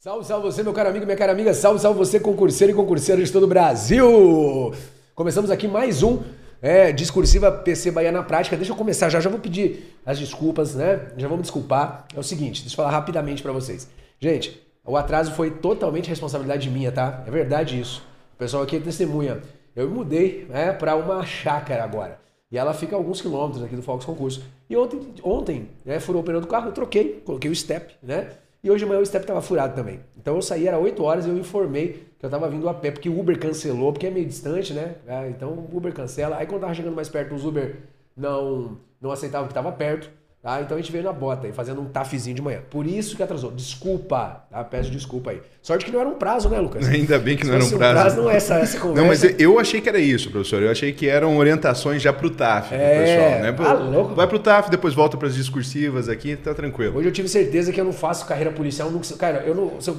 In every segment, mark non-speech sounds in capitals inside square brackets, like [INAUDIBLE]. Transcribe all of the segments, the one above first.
Salve, salve você, meu caro amigo, minha cara amiga. Salve, salve você, concurseiro e concurseira de todo o Brasil. Começamos aqui mais um é, Discursiva PC Bahia na Prática. Deixa eu começar já, já vou pedir as desculpas, né? Já vamos desculpar. É o seguinte, deixa eu falar rapidamente para vocês. Gente, o atraso foi totalmente responsabilidade minha, tá? É verdade isso. O pessoal aqui é testemunha. Eu mudei né, para uma chácara agora. E ela fica a alguns quilômetros aqui do Fox Concurso. E ontem, ontem né, furou o pneu do carro, eu troquei, coloquei o step, né? E hoje de manhã o step estava furado também. Então eu saí, era 8 horas e eu informei que eu estava vindo a pé, porque o Uber cancelou, porque é meio distante, né? É, então o Uber cancela. Aí quando tava chegando mais perto, os Uber não, não aceitavam que estava perto. Tá? Então a gente veio na bota aí, fazendo um tafezinho de manhã. Por isso que atrasou. Desculpa, tá? Peço desculpa aí. Sorte que não era um prazo, né, Lucas? [LAUGHS] Ainda bem que não era um prazo. Um prazo não é essa, essa conversa. Não, mas eu achei que era isso, professor. Eu achei que eram orientações já pro TAF, é... pessoal, né? Ah, louco. Vai pro TAF, depois volta para as discursivas aqui, tá tranquilo. Hoje eu tive certeza que eu não faço carreira policial, nunca, cara, eu não, se eu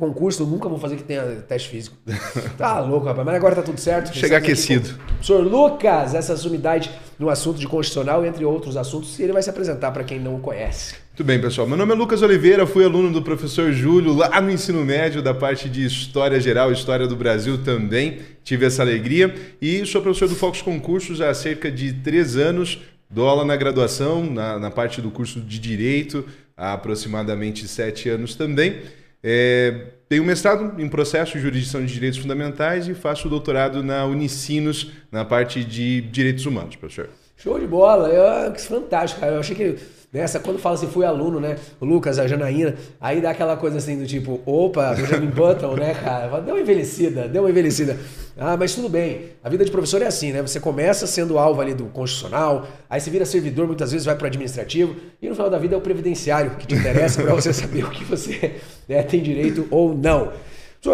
concurso, eu nunca vou fazer que tenha teste físico. [LAUGHS] Tá louco, rapaz. Mas agora tá tudo certo. Chegar aquecido. Professor Lucas, essa sumidade no assunto de constitucional, entre outros assuntos, ele vai se apresentar para quem não o conhece. Muito bem, pessoal. Meu nome é Lucas Oliveira, fui aluno do professor Júlio lá no ensino médio, da parte de História Geral, História do Brasil também. Tive essa alegria. E sou professor do Fox Concursos há cerca de três anos. Dou aula na graduação, na, na parte do curso de Direito, há aproximadamente sete anos também. É, tenho mestrado em processo de jurisdição de direitos fundamentais e faço doutorado na Unicinos, na parte de direitos humanos, professor. Show de bola, eu, que fantástico, cara. Eu achei que Nessa, quando fala assim, fui aluno, né? O Lucas, a Janaína, aí dá aquela coisa assim do tipo, opa, [LAUGHS] Benjamin Button, né, cara? Deu uma envelhecida, deu uma envelhecida. Ah, mas tudo bem. A vida de professor é assim, né? Você começa sendo alvo ali do constitucional, aí você vira servidor, muitas vezes vai para o administrativo, e no final da vida é o previdenciário que te interessa para você [LAUGHS] saber o que você né, tem direito ou não.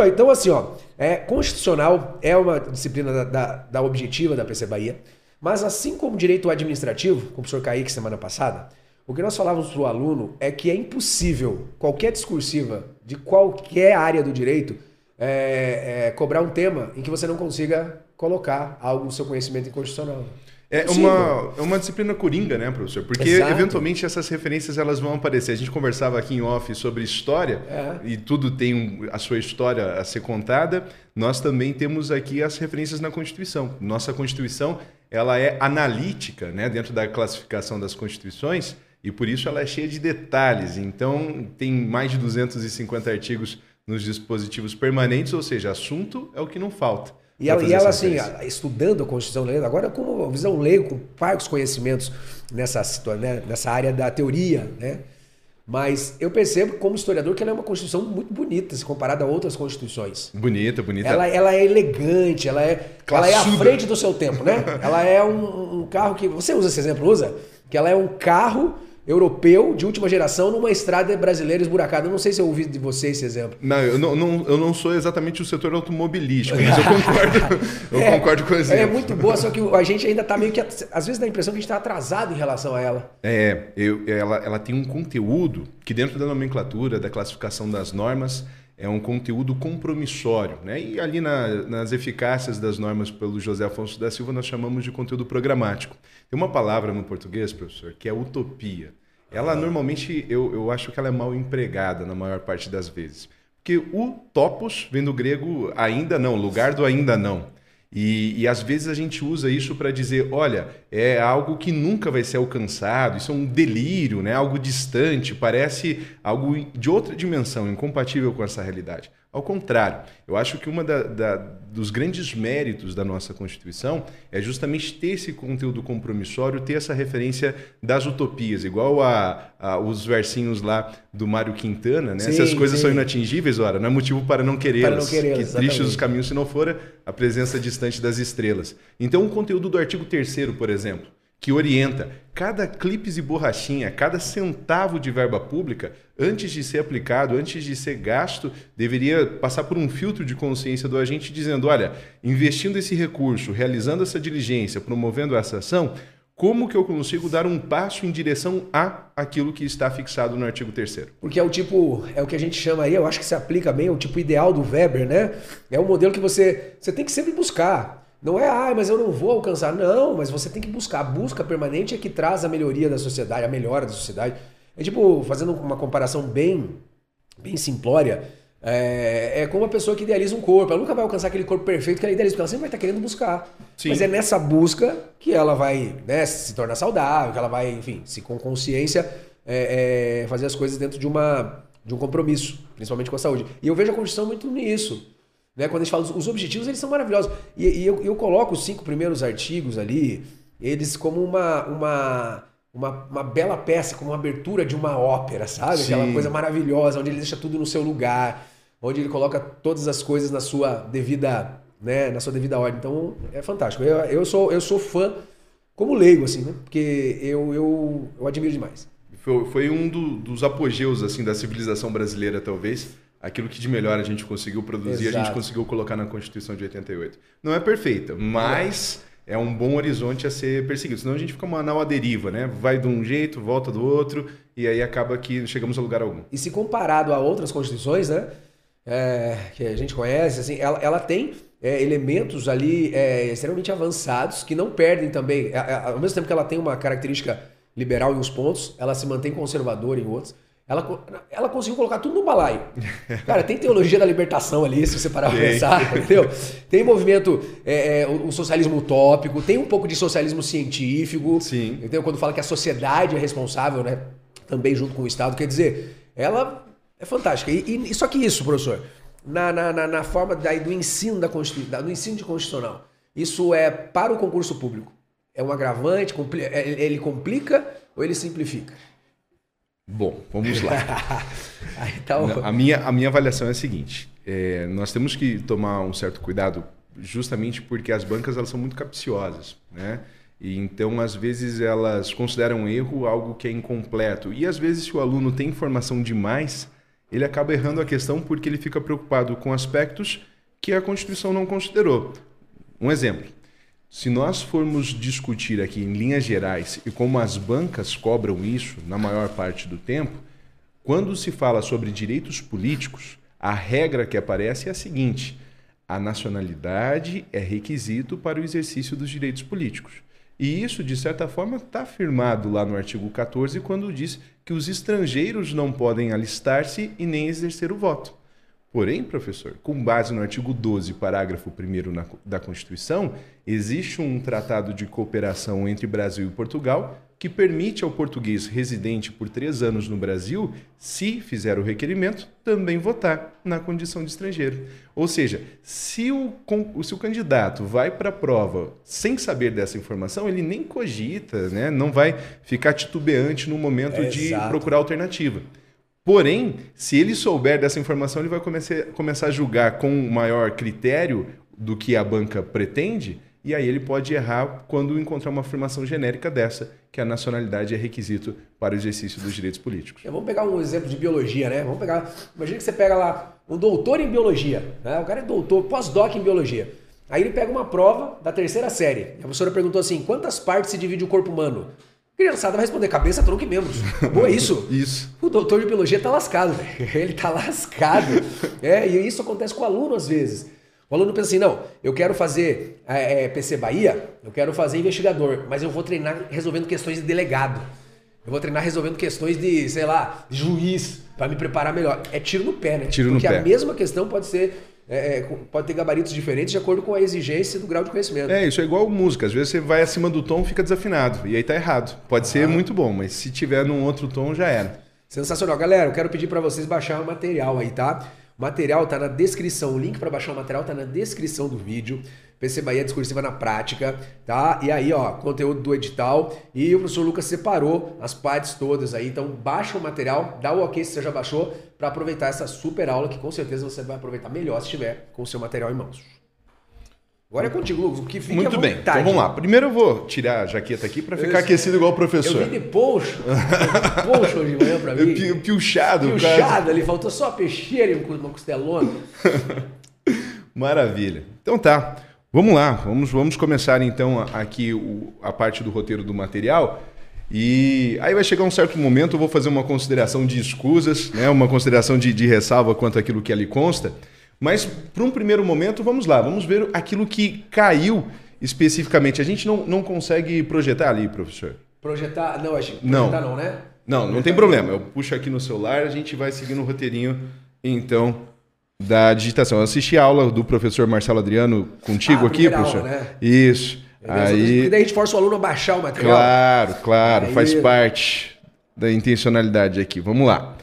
Então, assim, ó, é, constitucional é uma disciplina da, da, da objetiva da PC Bahia, mas assim como direito administrativo, como o professor Kaique semana passada, o que nós falávamos para o aluno é que é impossível qualquer discursiva de qualquer área do direito é, é, cobrar um tema em que você não consiga colocar algo no seu conhecimento constitucional. É uma, é uma disciplina coringa, né, professor? Porque Exato. eventualmente essas referências elas vão aparecer. A gente conversava aqui em off sobre história é. e tudo tem a sua história a ser contada. Nós também temos aqui as referências na Constituição. Nossa Constituição ela é analítica, né, dentro da classificação das constituições e por isso ela é cheia de detalhes. Então, tem mais de 250 artigos nos dispositivos permanentes, ou seja, assunto é o que não falta. E ela, e ela assim, estudando a Constituição lendo, agora com uma visão leigo, com parcos conhecimentos nessa, né, nessa área da teoria, né? Mas eu percebo, como historiador, que ela é uma Constituição muito bonita, se comparada a outras Constituições. Bonita, bonita. Ela, ela é elegante, ela é, ela é à frente do seu tempo, né? ela é um, um carro que. Você usa esse exemplo, usa? Que ela é um carro europeu de última geração numa estrada brasileira esburacada. Eu não sei se eu ouvi de você esse exemplo. Não, eu não, não, eu não sou exatamente o setor automobilístico, mas eu [LAUGHS] concordo, eu é, concordo com o exemplo. É muito boa, só que a gente ainda está meio que. Às vezes dá a impressão que a gente está atrasado em relação a ela. É, eu, ela, ela tem um conteúdo que, dentro da nomenclatura, da classificação das normas, é um conteúdo compromissório. Né? E ali na, nas eficácias das normas pelo José Afonso da Silva, nós chamamos de conteúdo programático. Tem uma palavra no português, professor, que é utopia. Ela normalmente, eu, eu acho que ela é mal empregada na maior parte das vezes. Porque o topos vem do grego ainda não, lugar do ainda não. E, e às vezes a gente usa isso para dizer, olha, é algo que nunca vai ser alcançado, isso é um delírio, né? algo distante, parece algo de outra dimensão, incompatível com essa realidade. Ao contrário, eu acho que um dos grandes méritos da nossa Constituição é justamente ter esse conteúdo compromissório, ter essa referência das utopias, igual a, a os versinhos lá do Mário Quintana, né? Sim, Se as coisas sim. são inatingíveis, ora, não é motivo para não querê-las. Querê que tristes os caminhos se não for a presença distante das estrelas. Então, o conteúdo do artigo 3 por exemplo, que orienta cada clipes e borrachinha, cada centavo de verba pública, antes de ser aplicado, antes de ser gasto, deveria passar por um filtro de consciência do agente dizendo, olha, investindo esse recurso, realizando essa diligência, promovendo essa ação, como que eu consigo dar um passo em direção a aquilo que está fixado no artigo 3 Porque é o tipo, é o que a gente chama aí, eu acho que se aplica bem, é o tipo ideal do Weber, né? É um modelo que você, você tem que sempre buscar. Não é, ah, mas eu não vou alcançar. Não, mas você tem que buscar. A busca permanente é que traz a melhoria da sociedade, a melhora da sociedade. É tipo, fazendo uma comparação bem, bem simplória, É, é como uma pessoa que idealiza um corpo. Ela nunca vai alcançar aquele corpo perfeito que ela idealiza, porque ela sempre vai estar querendo buscar. Sim. Mas é nessa busca que ela vai né, se tornar saudável, que ela vai, enfim, se com consciência é, é, fazer as coisas dentro de, uma, de um compromisso, principalmente com a saúde. E eu vejo a Constituição muito nisso. Né? Quando a gente fala os objetivos, eles são maravilhosos. E, e eu, eu coloco os cinco primeiros artigos ali, eles como uma, uma, uma, uma bela peça, como uma abertura de uma ópera, sabe? Sim. Aquela coisa maravilhosa, onde ele deixa tudo no seu lugar, onde ele coloca todas as coisas na sua devida, né, na sua devida ordem. Então, é fantástico. Eu, eu, sou, eu sou fã como leigo, assim, né? Porque eu, eu, eu admiro demais. Foi, foi um do- dos apogeus assim da civilização brasileira, talvez. Aquilo que de melhor a gente conseguiu produzir, a Exato. gente conseguiu colocar na Constituição de 88. Não é perfeita, mas é um bom horizonte a ser perseguido. Senão a gente fica uma nau à deriva, né? Vai de um jeito, volta do outro, e aí acaba que chegamos a lugar algum. E se comparado a outras constituições, né, é, que a gente conhece, assim, ela, ela tem é, elementos ali é, extremamente avançados que não perdem também. É, é, ao mesmo tempo que ela tem uma característica liberal em uns pontos, ela se mantém conservadora em outros. Ela, ela conseguiu colocar tudo no balaio. Cara, tem teologia da libertação ali, se você parar pra Tem. pensar, entendeu? Tem movimento, é, é, o, socialismo utópico, tem um pouco de socialismo científico. Sim. Entendeu? Quando fala que a sociedade é responsável, né? Também junto com o Estado. Quer dizer, ela é fantástica. E, e, só que isso, professor, na, na, na, na forma daí do ensino da da- do ensino de constitucional, isso é para o concurso público. É um agravante, compli- é- ele complica ou ele simplifica? Bom, vamos lá. [LAUGHS] Tá. A minha, a minha avaliação é a seguinte: é, nós temos que tomar um certo cuidado, justamente porque as bancas elas são muito capciosas, né? E então, às vezes, elas consideram um erro algo que é incompleto. E às vezes, se o aluno tem informação demais, ele acaba errando a questão porque ele fica preocupado com aspectos que a Constituição não considerou. Um exemplo. Se nós formos discutir aqui em linhas gerais e como as bancas cobram isso na maior parte do tempo, quando se fala sobre direitos políticos, a regra que aparece é a seguinte: a nacionalidade é requisito para o exercício dos direitos políticos. E isso, de certa forma, está afirmado lá no artigo 14, quando diz que os estrangeiros não podem alistar-se e nem exercer o voto. Porém, professor, com base no artigo 12, parágrafo 1 na- da Constituição, existe um tratado de cooperação entre Brasil e Portugal que permite ao português residente por três anos no Brasil, se fizer o requerimento, também votar na condição de estrangeiro. Ou seja, se o, se o candidato vai para a prova sem saber dessa informação, ele nem cogita, né? não vai ficar titubeante no momento de Exato. procurar alternativa. Porém, se ele souber dessa informação, ele vai começar, a julgar com maior critério do que a banca pretende, e aí ele pode errar quando encontrar uma afirmação genérica dessa, que a nacionalidade é requisito para o exercício dos direitos políticos. Vamos pegar um exemplo de biologia, né? Vamos pegar. Imagina que você pega lá um doutor em biologia. Né? O cara é doutor, pós-doc em biologia. Aí ele pega uma prova da terceira série. A professora perguntou assim: quantas partes se divide o corpo humano? Criançada vai responder cabeça, tronco e membros. Boa, é isso? [LAUGHS] Isso. O doutor de biologia tá lascado, velho. [LAUGHS] Ele tá lascado. É, e isso acontece com o aluno às vezes. O aluno pensa assim, não, eu quero fazer é, é, PC Bahia, eu quero fazer investigador, mas eu vou treinar resolvendo questões de delegado. Eu vou treinar resolvendo questões de, sei lá, de juiz, para me preparar melhor. É tiro no pé, né? Tiro no Porque pé. a mesma questão pode ser, é, é, pode ter gabaritos diferentes de acordo com a exigência do grau de conhecimento. É, isso é igual música. Às vezes você vai acima do tom fica desafinado. E aí tá errado. Pode ser muito bom, mas se tiver num outro tom, já era. Sensacional. Galera, eu quero pedir para vocês baixar o material aí, tá? O material tá na descrição, o link para baixar o material tá na descrição do vídeo. PC Bahia Discursiva na Prática, tá? E aí, ó, conteúdo do edital. E o professor Lucas separou as partes todas aí. Então, baixa o material, dá o ok se você já baixou, para aproveitar essa super aula que com certeza você vai aproveitar melhor se tiver com o seu material em mãos. Agora é contigo, Lucas. O que fique Muito bem. Então vamos lá. Primeiro eu vou tirar a jaqueta aqui para ficar Isso. aquecido igual o Eu professor. vim de poncho. Eu vim de poncho hoje de manhã pra [LAUGHS] mim. Pi- Piochado, E o cara. chado ali, faltou só a peixeira e uma costelona. [LAUGHS] Maravilha. Então tá. Vamos lá. Vamos, vamos começar então aqui o- a parte do roteiro do material. E aí vai chegar um certo momento, eu vou fazer uma consideração de escusas, né? uma consideração de, de ressalva quanto àquilo que ali consta. Mas para um primeiro momento, vamos lá, vamos ver aquilo que caiu especificamente. A gente não, não consegue projetar ali, professor. Projetar. Não, que Não. projetar não, né? Não, não tem problema. Eu puxo aqui no celular, a gente vai seguindo o roteirinho. Então, da digitação. Eu assisti a aula do professor Marcelo Adriano contigo Ah, aqui, professor. aula, né? Isso. Beleza? Aí, E daí a gente força o aluno a baixar o material. claro, claro, Aí- faz parte da intencionalidade aqui. Vamos lá.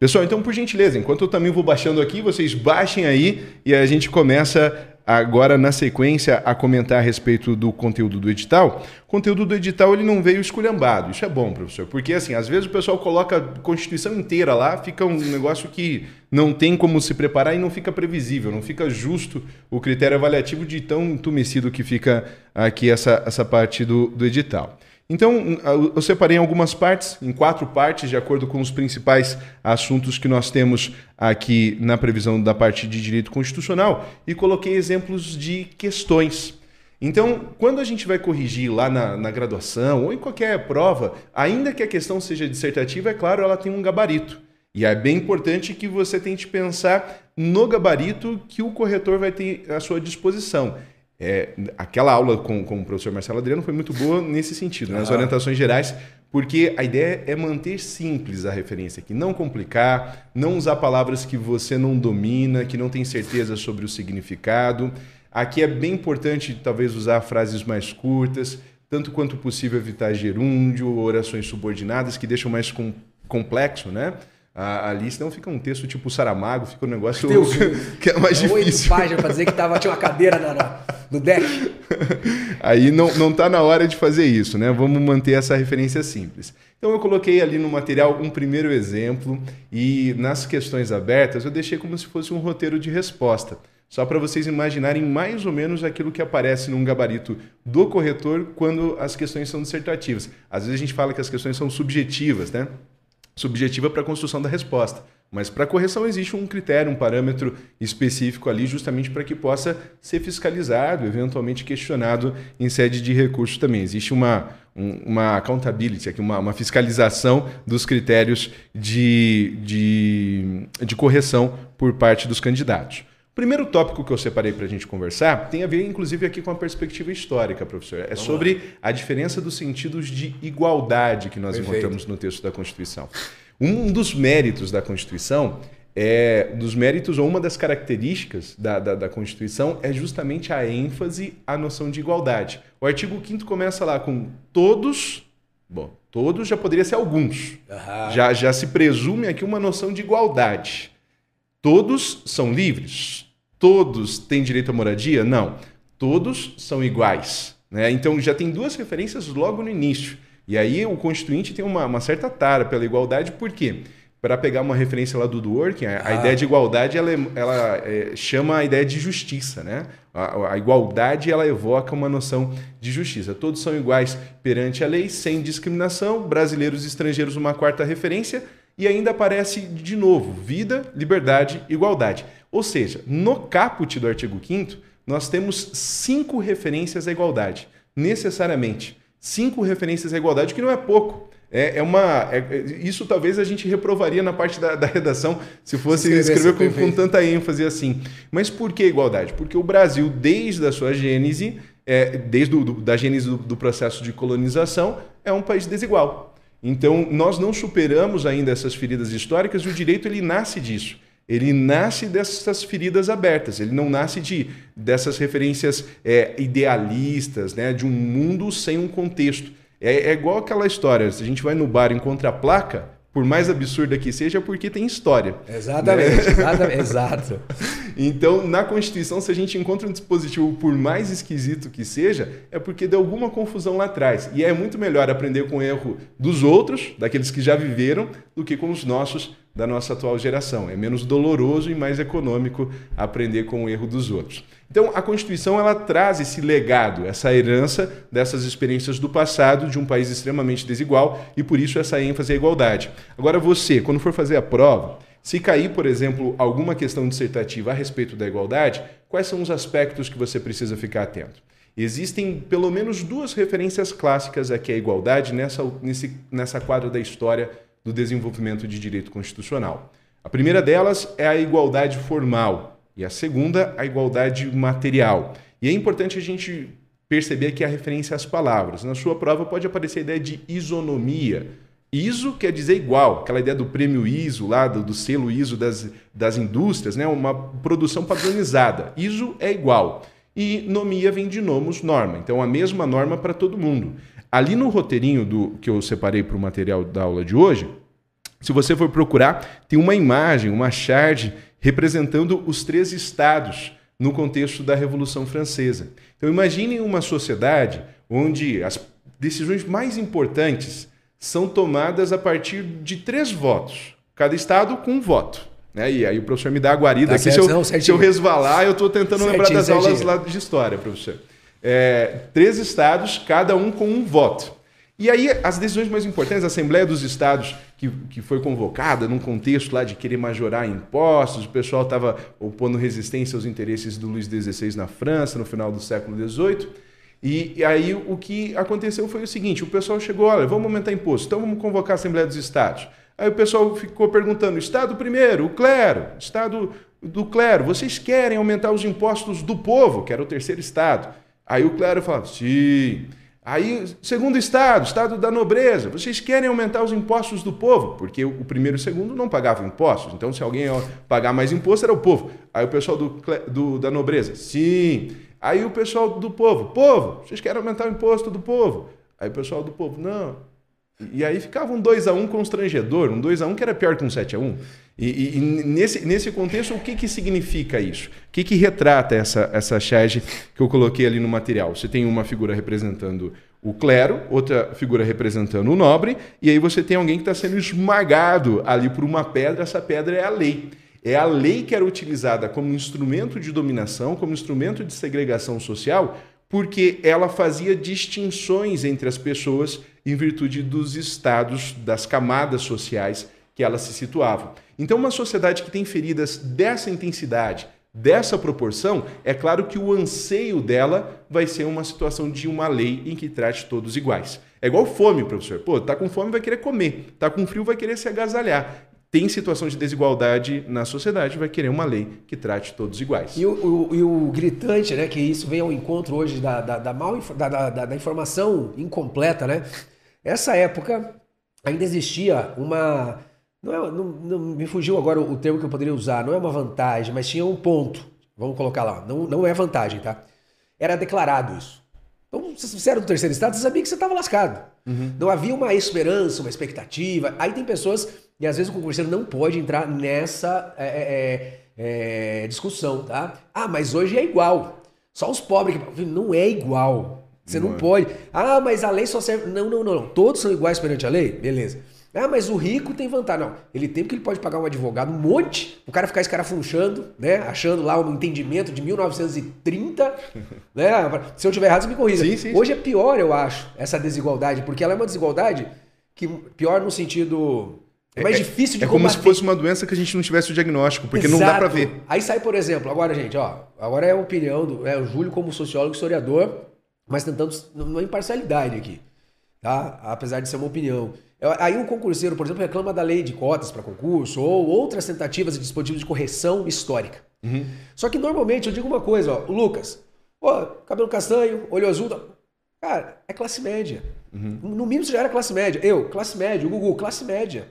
Pessoal, então, por gentileza, enquanto eu também vou baixando aqui, vocês baixem aí e a gente começa agora na sequência a comentar a respeito do conteúdo do edital. O conteúdo do edital ele não veio esculhambado. Isso é bom, professor, porque assim, às vezes o pessoal coloca a Constituição inteira lá, fica um negócio que não tem como se preparar e não fica previsível, não fica justo o critério avaliativo de tão entumecido que fica aqui essa, essa parte do, do edital. Então, eu separei algumas partes, em quatro partes, de acordo com os principais assuntos que nós temos aqui na previsão da parte de direito constitucional, e coloquei exemplos de questões. Então, quando a gente vai corrigir lá na, na graduação ou em qualquer prova, ainda que a questão seja dissertativa, é claro, ela tem um gabarito. E é bem importante que você tente pensar no gabarito que o corretor vai ter à sua disposição. É, aquela aula com, com o professor Marcelo Adriano foi muito boa nesse sentido, nas Ah. orientações gerais, porque a ideia é manter simples a referência aqui, não complicar, não usar palavras que você não domina, que não tem certeza sobre o significado. Aqui é bem importante, talvez, usar frases mais curtas, tanto quanto possível evitar gerúndio, orações subordinadas, que deixam mais com, complexo, né? A- Ali, senão fica um texto tipo Saramago, fica um negócio Deus, [LAUGHS] que é mais É Oito difícil. páginas pra dizer que tava, tinha uma cadeira na, na- no deck. [LAUGHS] Aí não, não tá na hora de fazer isso, né? Vamos manter essa referência simples. Então eu coloquei ali no material um primeiro exemplo e nas questões abertas eu deixei como se fosse um roteiro de resposta. Só para vocês imaginarem mais ou menos aquilo que aparece num gabarito do corretor quando as questões são dissertativas. Às vezes a gente fala que as questões são subjetivas, né? Subjetiva para a construção da resposta. Mas para correção existe um critério, um parâmetro específico ali, justamente para que possa ser fiscalizado, eventualmente questionado em sede de recurso também. Existe uma, um- uma accountability, aqui, uma, uma fiscalização dos critérios de, de, de correção por parte dos candidatos. O primeiro tópico que eu separei para a gente conversar tem a ver, inclusive, aqui com a perspectiva histórica, professor. É sobre a diferença dos sentidos de igualdade que nós Perfeito. encontramos no texto da Constituição. Um dos méritos da Constituição é dos méritos ou uma das características da, da, da Constituição é justamente a ênfase à noção de igualdade. O artigo 5 começa lá com todos, bom, todos já poderia ser alguns. Aham. Já, já se presume aqui uma noção de igualdade. Todos são livres? Todos têm direito à moradia? Não. Todos são iguais. Né? Então já tem duas referências logo no início. E aí o Constituinte tem uma, uma certa tara pela igualdade, por quê? Para pegar uma referência lá do Dworkin, a, Ah. ideia de igualdade ela, é- ela, é, chama a ideia de justiça. Né? A, a igualdade ela evoca uma noção de justiça. Todos são iguais perante a lei, sem discriminação, brasileiros e estrangeiros, uma quarta referência, e ainda aparece de novo vida, liberdade, igualdade. Ou seja, no caput do artigo 5 nós temos cinco referências à igualdade, necessariamente. Cinco referências à igualdade, que não é pouco. É, é uma. é- é- isso talvez a gente reprovaria na parte da, [LAUGHS] da redação se fosse Se escrevesse, escrever com, com tanta ênfase assim. Mas por que igualdade? Porque o Brasil, desde a sua gênese, é, desde o, do, da gênese do, do processo de colonização, é um país desigual. Então, nós não superamos ainda essas feridas históricas e o direito ele nasce disso. Ele nasce dessas feridas abertas. Ele não nasce de dessas referências é, idealistas, né, de um mundo sem um contexto. É, é igual aquela história. Se a gente vai no bar e encontra a placa, por mais absurda que seja, é porque tem história. Exatamente, [LAUGHS] exatamente, exato. Então, na Constituição, se a gente encontra um dispositivo, por mais esquisito que seja, é porque deu alguma confusão lá atrás. E é muito melhor aprender com o erro dos outros, daqueles que já viveram, do que com os nossos, da nossa atual geração. É menos doloroso e mais econômico aprender com o erro dos outros. Então, a Constituição ela traz esse legado, essa herança dessas experiências do passado de um país extremamente desigual e por isso essa ênfase à igualdade. Agora, você, quando for fazer a prova, se cair, por exemplo, alguma questão dissertativa a respeito da igualdade, quais são os aspectos que você precisa ficar atento? Existem pelo menos duas referências clássicas aqui à igualdade nessa, nesse, nessa quadra da história do desenvolvimento de direito constitucional. A primeira delas é a igualdade formal e a segunda, a igualdade material. E é importante a gente perceber que a referência às palavras. Na sua prova pode aparecer a ideia de isonomia. ISO quer dizer igual, aquela ideia do prêmio ISO lá, do, do selo ISO das, das indústrias, né? uma produção padronizada. ISO é igual. E nomia vem de nomos norma, então a mesma norma para todo mundo. Ali no roteirinho do que eu separei para o material da aula de hoje, se você for procurar, tem uma imagem, uma charge representando os três estados no contexto da Revolução Francesa. Então imagine uma sociedade onde as decisões mais importantes são tomadas a partir de três votos. Cada estado com um voto. Né? E aí o professor me dá a guarida Tá aqui. certo, se, eu, não, se eu resvalar, eu estou tentando lembrar Certinho, das aulas certinho. lá de história, professor. É, três estados, cada um com um voto. E aí, as decisões mais importantes, a Assembleia dos Estados, que, que foi convocada num contexto lá de querer majorar impostos, o pessoal estava opondo resistência aos interesses do Luís XVI na França, no final do século XVIII. E, e aí, o que aconteceu foi o seguinte: o pessoal chegou, olha, vamos aumentar imposto, então vamos convocar a Assembleia dos Estados. Aí o pessoal ficou perguntando: Estado primeiro, o clero, Estado do clero, vocês querem aumentar os impostos do povo, que era o terceiro Estado? Aí o clero falava: sim. Aí, segundo estado, estado da nobreza, vocês querem aumentar os impostos do povo? Porque o primeiro e o segundo não pagavam impostos. Então, se alguém ia pagar mais imposto, era o povo. Aí o pessoal do, do- da nobreza, sim. Aí o pessoal do povo, povo, vocês querem aumentar o imposto do povo? Aí o pessoal do povo, não. E aí ficava um 2 a 1 constrangedor, um 2 a 1 que era pior que um 7 a 1 E, e- e nesse, nesse contexto, o que, que significa isso? O que, que retrata essa, essa charge que eu coloquei ali no material? Você tem uma figura representando o clero, outra figura representando o nobre, e aí você tem alguém que está sendo esmagado ali por uma pedra, essa pedra é a lei. É a lei que era utilizada como instrumento de dominação, como instrumento de segregação social, porque ela fazia distinções entre as pessoas em virtude dos estados, das camadas sociais que elas se situavam. Então, uma sociedade que tem feridas dessa intensidade, dessa proporção, é claro que o anseio dela vai ser uma situação de uma lei em que trate todos iguais. É igual fome, professor. Pô, tá com fome vai querer comer, tá com frio vai querer se agasalhar. Tem situação de desigualdade na sociedade, vai querer uma lei que trate todos iguais. E o, o- e o gritante, né, que isso vem ao encontro hoje da, da, da, mal, da, da- da informação incompleta, né? Essa época ainda existia uma. Não, é, não, não- me fugiu agora o, termo que eu poderia usar, não é uma vantagem, mas tinha um ponto. Vamos colocar lá. Não, não é vantagem, tá? Era declarado isso. Então, se você era do terceiro estado, você sabia que você estava lascado. Não havia uma esperança, uma expectativa. Aí tem pessoas, e às vezes o concurseiro não pode entrar nessa é, é, é, é, discussão, tá? Ah, mas hoje é igual. Só os pobres que. Não é igual. Você não, Não é. pode. Ah, mas a lei só serve. Não, não, não, não. Todos são iguais perante a lei? Beleza. Ah, mas o rico tem vantagem. Não. Ele tem porque ele pode pagar um advogado, um monte, o cara ficar escarafunchando, né? Achando lá um entendimento de 1930, [LAUGHS] né? Se eu tiver errado, você me corrija. Sim, sim, Hoje é pior, eu acho, essa desigualdade, porque ela é uma desigualdade que pior no sentido. É mais difícil de É como combater. se fosse uma doença que a gente não tivesse o diagnóstico, porque não dá Exato. para ver. Aí sai, por exemplo, agora, gente, ó, agora é a opinião do é, o Júlio como sociólogo e historiador, mas tentando não é imparcialidade aqui, tá? Apesar de ser uma opinião. Aí um concurseiro, por exemplo, reclama da lei de cotas para concurso ou outras tentativas e dispositivos de correção histórica. Só que normalmente eu digo uma coisa, ó, o Lucas, cabelo castanho, olho azul, tá- cara, é classe média. No mínimo você já era classe média. Eu, classe média, o Gugu, classe média.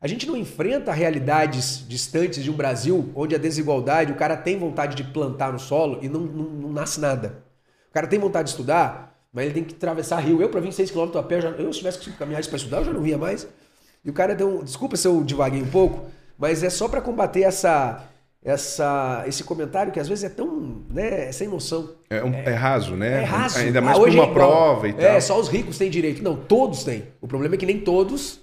A gente não enfrenta realidades distantes de um Brasil onde a desigualdade, o cara tem vontade de plantar no solo e não, não, não nasce nada. O cara tem vontade de estudar, mas ele tem que atravessar rio. Eu, para vir 6 km a pé, eu, já, eu se tivesse que caminhar isso para estudar, eu já não ia mais. E o cara deu. um- Desculpa se eu divaguei um pouco, mas é só para combater essa, essa, esse comentário que às vezes é tão né, sem noção. É, um- é raso, né? É raso. Ainda Ah, mais por hoje uma é prova e tal. É, só os ricos têm direito. Não, todos têm. O problema é que nem todos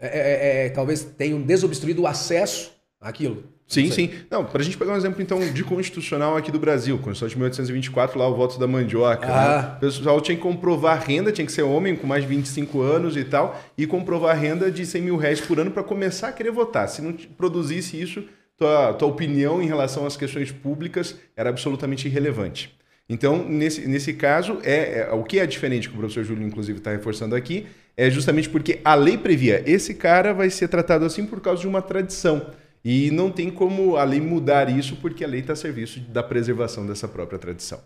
é, é, é, talvez tenham desobstruído o acesso àquilo. Sim, sim. Não, para a gente pegar um exemplo, então, de constitucional aqui do Brasil, Constituição de 1824, lá o voto da mandioca. Ah. né? O pessoal tinha que comprovar a renda, tinha que ser homem com mais de 25 anos e tal, e comprovar a renda de 100 mil reais por ano para começar a querer votar. Se não produzisse isso, tua, tua opinião em relação às questões públicas era absolutamente irrelevante. Então, nesse, nesse caso, é, é- o que é diferente, que o professor Júlio, inclusive, está reforçando aqui, é justamente porque a lei previa esse cara vai ser tratado assim por causa de uma tradição. E não tem como a lei mudar isso, porque a lei está a serviço da preservação dessa própria tradição.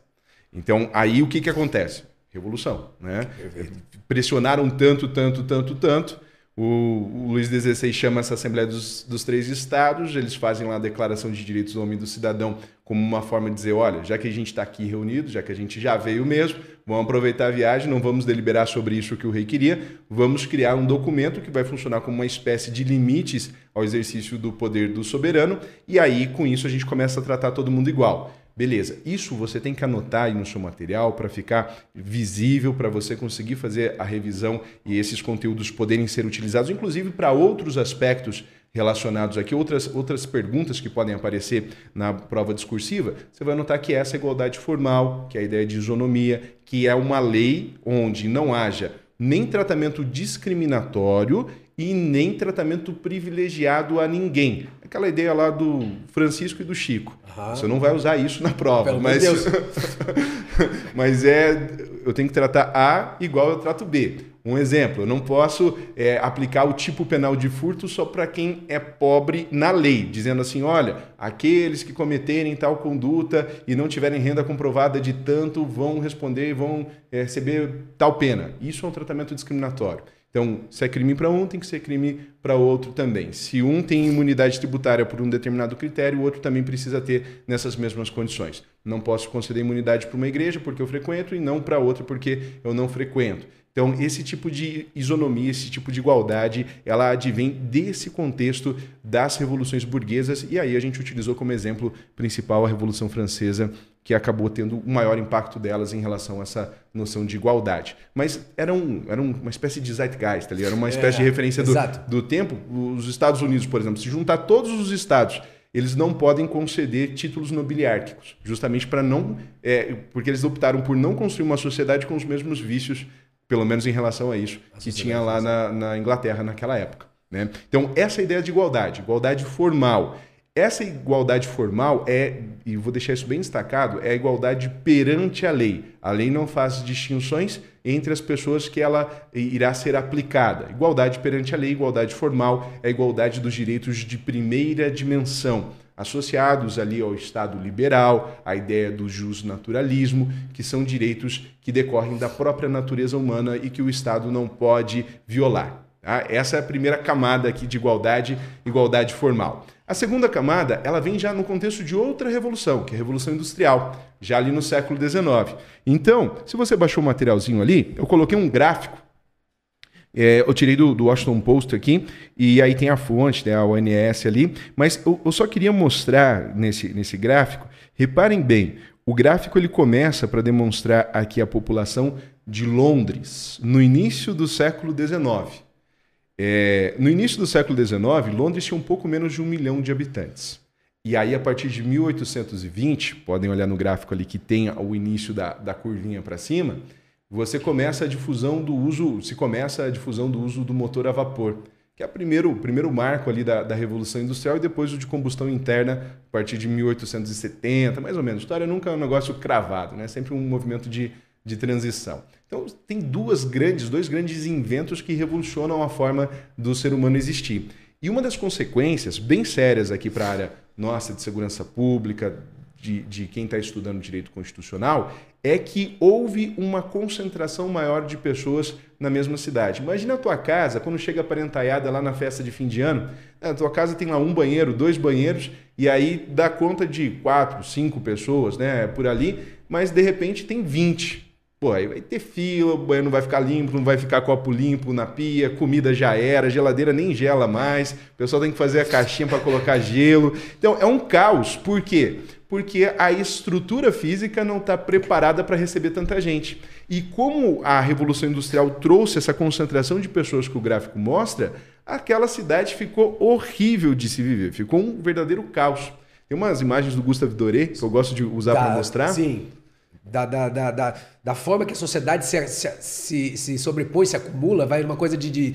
Então, aí o que, que acontece? Revolução. Né? Pressionaram tanto, tanto, tanto, tanto. O, o Luiz XVI chama essa Assembleia dos, dos, Três Estados, eles fazem lá a Declaração de Direitos do Homem e do Cidadão como uma forma de dizer: olha, já que a gente está aqui reunido, já que a gente já veio mesmo, vamos aproveitar a viagem, não vamos deliberar sobre isso que o rei queria, vamos criar um documento que vai funcionar como uma espécie de limites ao exercício do poder do soberano, e aí com isso a gente começa a tratar todo mundo igual. Beleza, isso você tem que anotar aí no seu material para ficar visível, para você conseguir fazer a revisão e esses conteúdos poderem ser utilizados, inclusive para outros aspectos relacionados aqui, outras, outras perguntas que podem aparecer na prova discursiva, você vai notar que essa igualdade formal, que é a ideia de isonomia, que é uma lei onde não haja nem tratamento discriminatório e nem tratamento privilegiado a ninguém. Aquela ideia lá do Francisco e do Chico. Uhum. Você não vai usar isso na prova, Pelo mas [LAUGHS] mas é eu tenho que tratar A igual eu trato B. Um exemplo, eu não posso é, aplicar o tipo penal de furto só para quem é pobre na lei, dizendo assim, olha, aqueles que cometerem tal conduta e não tiverem renda comprovada de tanto vão responder e vão é, receber tal pena. Isso é um tratamento discriminatório. Então, se é crime para um, tem que ser crime para outro também. Se um tem imunidade tributária por um determinado critério, o outro também precisa ter nessas mesmas condições. Não posso conceder imunidade para uma igreja porque eu frequento e não para outra porque eu não frequento. Então, esse tipo de isonomia, esse tipo de igualdade, ela advém desse contexto das revoluções burguesas, e aí a gente utilizou como exemplo principal a Revolução Francesa, que acabou tendo o maior impacto delas em relação a essa noção de igualdade. Mas era, um, era uma espécie de zeitgeist ali, era uma espécie é, de referência do, do tempo. Os Estados Unidos, por exemplo, se juntar todos os estados, eles não podem conceder títulos nobiliárquicos, justamente para não. É, porque eles optaram por não construir uma sociedade com os mesmos vícios, pelo menos em relação a isso, a que tinha lá na, na Inglaterra naquela época. Né? Então, essa é ideia de igualdade, igualdade formal. Essa igualdade formal é, e vou deixar isso bem destacado, é a igualdade perante a lei. A lei não faz distinções entre as pessoas que ela irá ser aplicada. Igualdade perante a lei, igualdade formal, é a igualdade dos direitos de primeira dimensão, associados ali ao Estado liberal, à ideia do justnaturalismo, que são direitos que decorrem da própria natureza humana e que o Estado não pode violar. Tá? Essa é a primeira camada aqui de igualdade, igualdade formal. A segunda camada, ela vem já no contexto de outra revolução, que é a Revolução Industrial, já ali no século XIX. Então, se você baixou o materialzinho ali, eu coloquei um gráfico, é, eu tirei do, do, Washington Post aqui, e aí tem a fonte, né, a ONS ali, mas eu, eu só queria mostrar nesse, nesse gráfico, reparem bem, o gráfico ele começa para demonstrar aqui a população de Londres, no início do século XIX. É, no início do século XIX, Londres tinha um pouco menos de um milhão de habitantes. E aí, a partir de 1820, podem olhar no gráfico ali que tem o início da, da curvinha para cima, você começa a difusão do uso, se começa a difusão do uso do motor a vapor, que é o primeiro, primeiro marco ali da, da Revolução Industrial, e depois o de combustão interna, a partir de 1870, mais ou menos. História nunca é um negócio cravado, né? sempre um movimento de, de transição. Então, tem duas grandes, dois grandes inventos que revolucionam a forma do ser humano existir. E uma das consequências bem sérias aqui para a área nossa de segurança pública, de, de quem está estudando direito constitucional, é que houve uma concentração maior de pessoas na mesma cidade. Imagina a tua casa, quando chega a parentaiada lá na festa de fim de ano, a tua casa tem lá um banheiro, dois banheiros, e aí dá conta de quatro, cinco pessoas né, por ali, mas de repente tem 20. Pô, aí vai ter fila, o banheiro não vai ficar limpo, não vai ficar copo limpo na pia, comida já era, geladeira nem gela mais, o pessoal tem que fazer a caixinha para colocar gelo. Então é um caos. Por quê? Porque a estrutura física não está preparada para receber tanta gente. E como a Revolução Industrial trouxe essa concentração de pessoas que o gráfico mostra, aquela cidade ficou horrível de se viver, ficou um verdadeiro caos. Tem umas imagens do Gustave Doré que eu gosto de usar para mostrar. Sim da, da, da, da, da forma que a sociedade se, se, se, se sobrepõe, se acumula, vai uma coisa de, de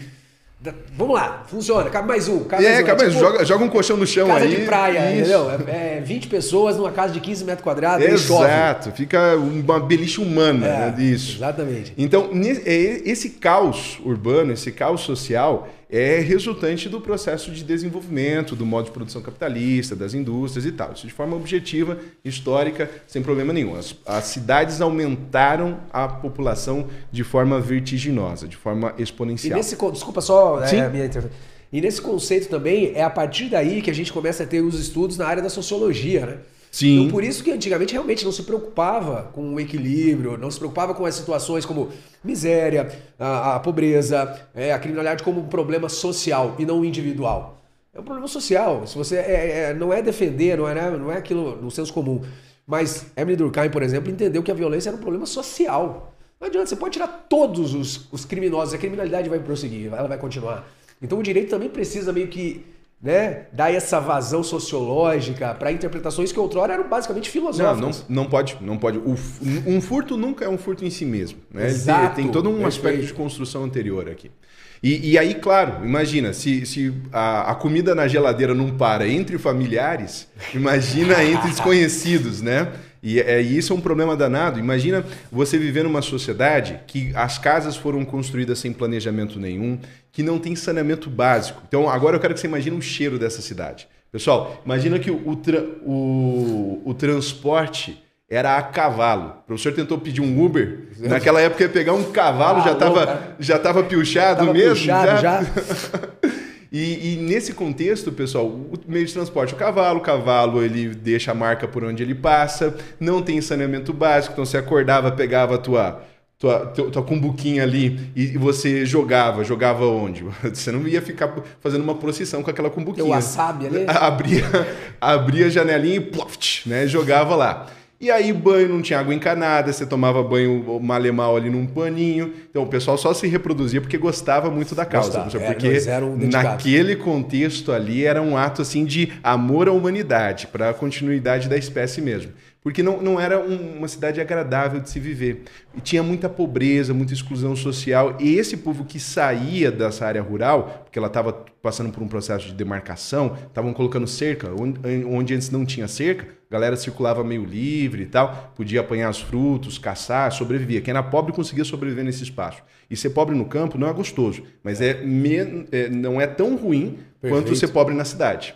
Vamos lá, funciona. Cabe mais um. Cabe é, mais um. cabe é, tipo, joga, joga um colchão no chão casa aí. Casa de praia, isso. entendeu? É, é 20 pessoas numa casa de 15 metros quadrados. Exato, fica uma beliche humana é, né, disso. Exatamente. Então, é, esse caos urbano, esse caos social, é resultante do processo de desenvolvimento, do modo de produção capitalista, das indústrias e tal. Isso de forma objetiva, histórica, sem problema nenhum. As, as cidades aumentaram a população de forma vertiginosa, de forma exponencial. E nesse, desculpa só é, a minha intervenção. E nesse conceito também é a partir daí que a gente começa a ter os estudos na área da sociologia, né? Sim. Então, por isso que antigamente realmente não se preocupava com o equilíbrio, não se preocupava com as situações como miséria, a, a pobreza, é, a criminalidade como um problema social e não individual. É um problema social. Se você é, é, não é defender, não é, né, não é aquilo no senso comum. Mas Emily Durkheim, por exemplo, entendeu que a violência era um problema social. Não adianta, você pode tirar todos os, os criminosos, a criminalidade vai prosseguir, ela vai continuar. Então o direito também precisa meio que né, dar essa vazão sociológica para interpretações que outrora eram basicamente filosóficas. Não, não, não pode, não pode. O, um furto nunca é um furto em si mesmo. Né? Exato, tem, tem todo um aspecto de construção anterior aqui. E, e, aí, claro, imagina, se, se a, a, comida na geladeira não para entre familiares, [LAUGHS] imagina entre desconhecidos, né? E, é, e isso é um problema danado. Imagina você viver numa sociedade que as casas foram construídas sem planejamento nenhum, que não tem saneamento básico. Então, agora eu quero que você imagine o cheiro dessa cidade. Pessoal, imagina que o, o, o, o transporte era a cavalo. O professor tentou pedir um Uber. [LAUGHS] Naquela época ia pegar um cavalo, ah, já estava já tava piochado tava mesmo. Piochado, já. já. [LAUGHS] E, e, nesse contexto, pessoal, o meio de transporte é o cavalo, o cavalo ele deixa a marca por onde ele passa, não tem saneamento básico, então você acordava, pegava a tua, tua, tua, tua cumbuquinha ali e você jogava, jogava onde? [LAUGHS] Você não ia ficar fazendo uma procissão com aquela cumbuquinha. O wasabi ali? [LAUGHS] Abria, abria a janelinha e ploft, né? Jogava lá. E aí banho não tinha água encanada, você tomava banho mal ali num paninho. Então o pessoal só se reproduzia porque gostava muito da causa. Gostava. Porque é, naquele contexto ali era um ato assim de amor à humanidade, para a continuidade da espécie mesmo porque não, não era um, uma cidade agradável de se viver. E tinha muita pobreza, muita exclusão social. E esse povo que saía dessa área rural, porque ela estava passando por um processo de demarcação, estavam colocando cerca, onde, onde antes não tinha cerca, a galera circulava meio livre e tal, podia apanhar os frutos, caçar, sobrevivia. Quem era pobre conseguia sobreviver nesse espaço. E ser pobre no campo não é gostoso, mas é, é não é tão ruim Perfeito. quanto ser pobre na cidade.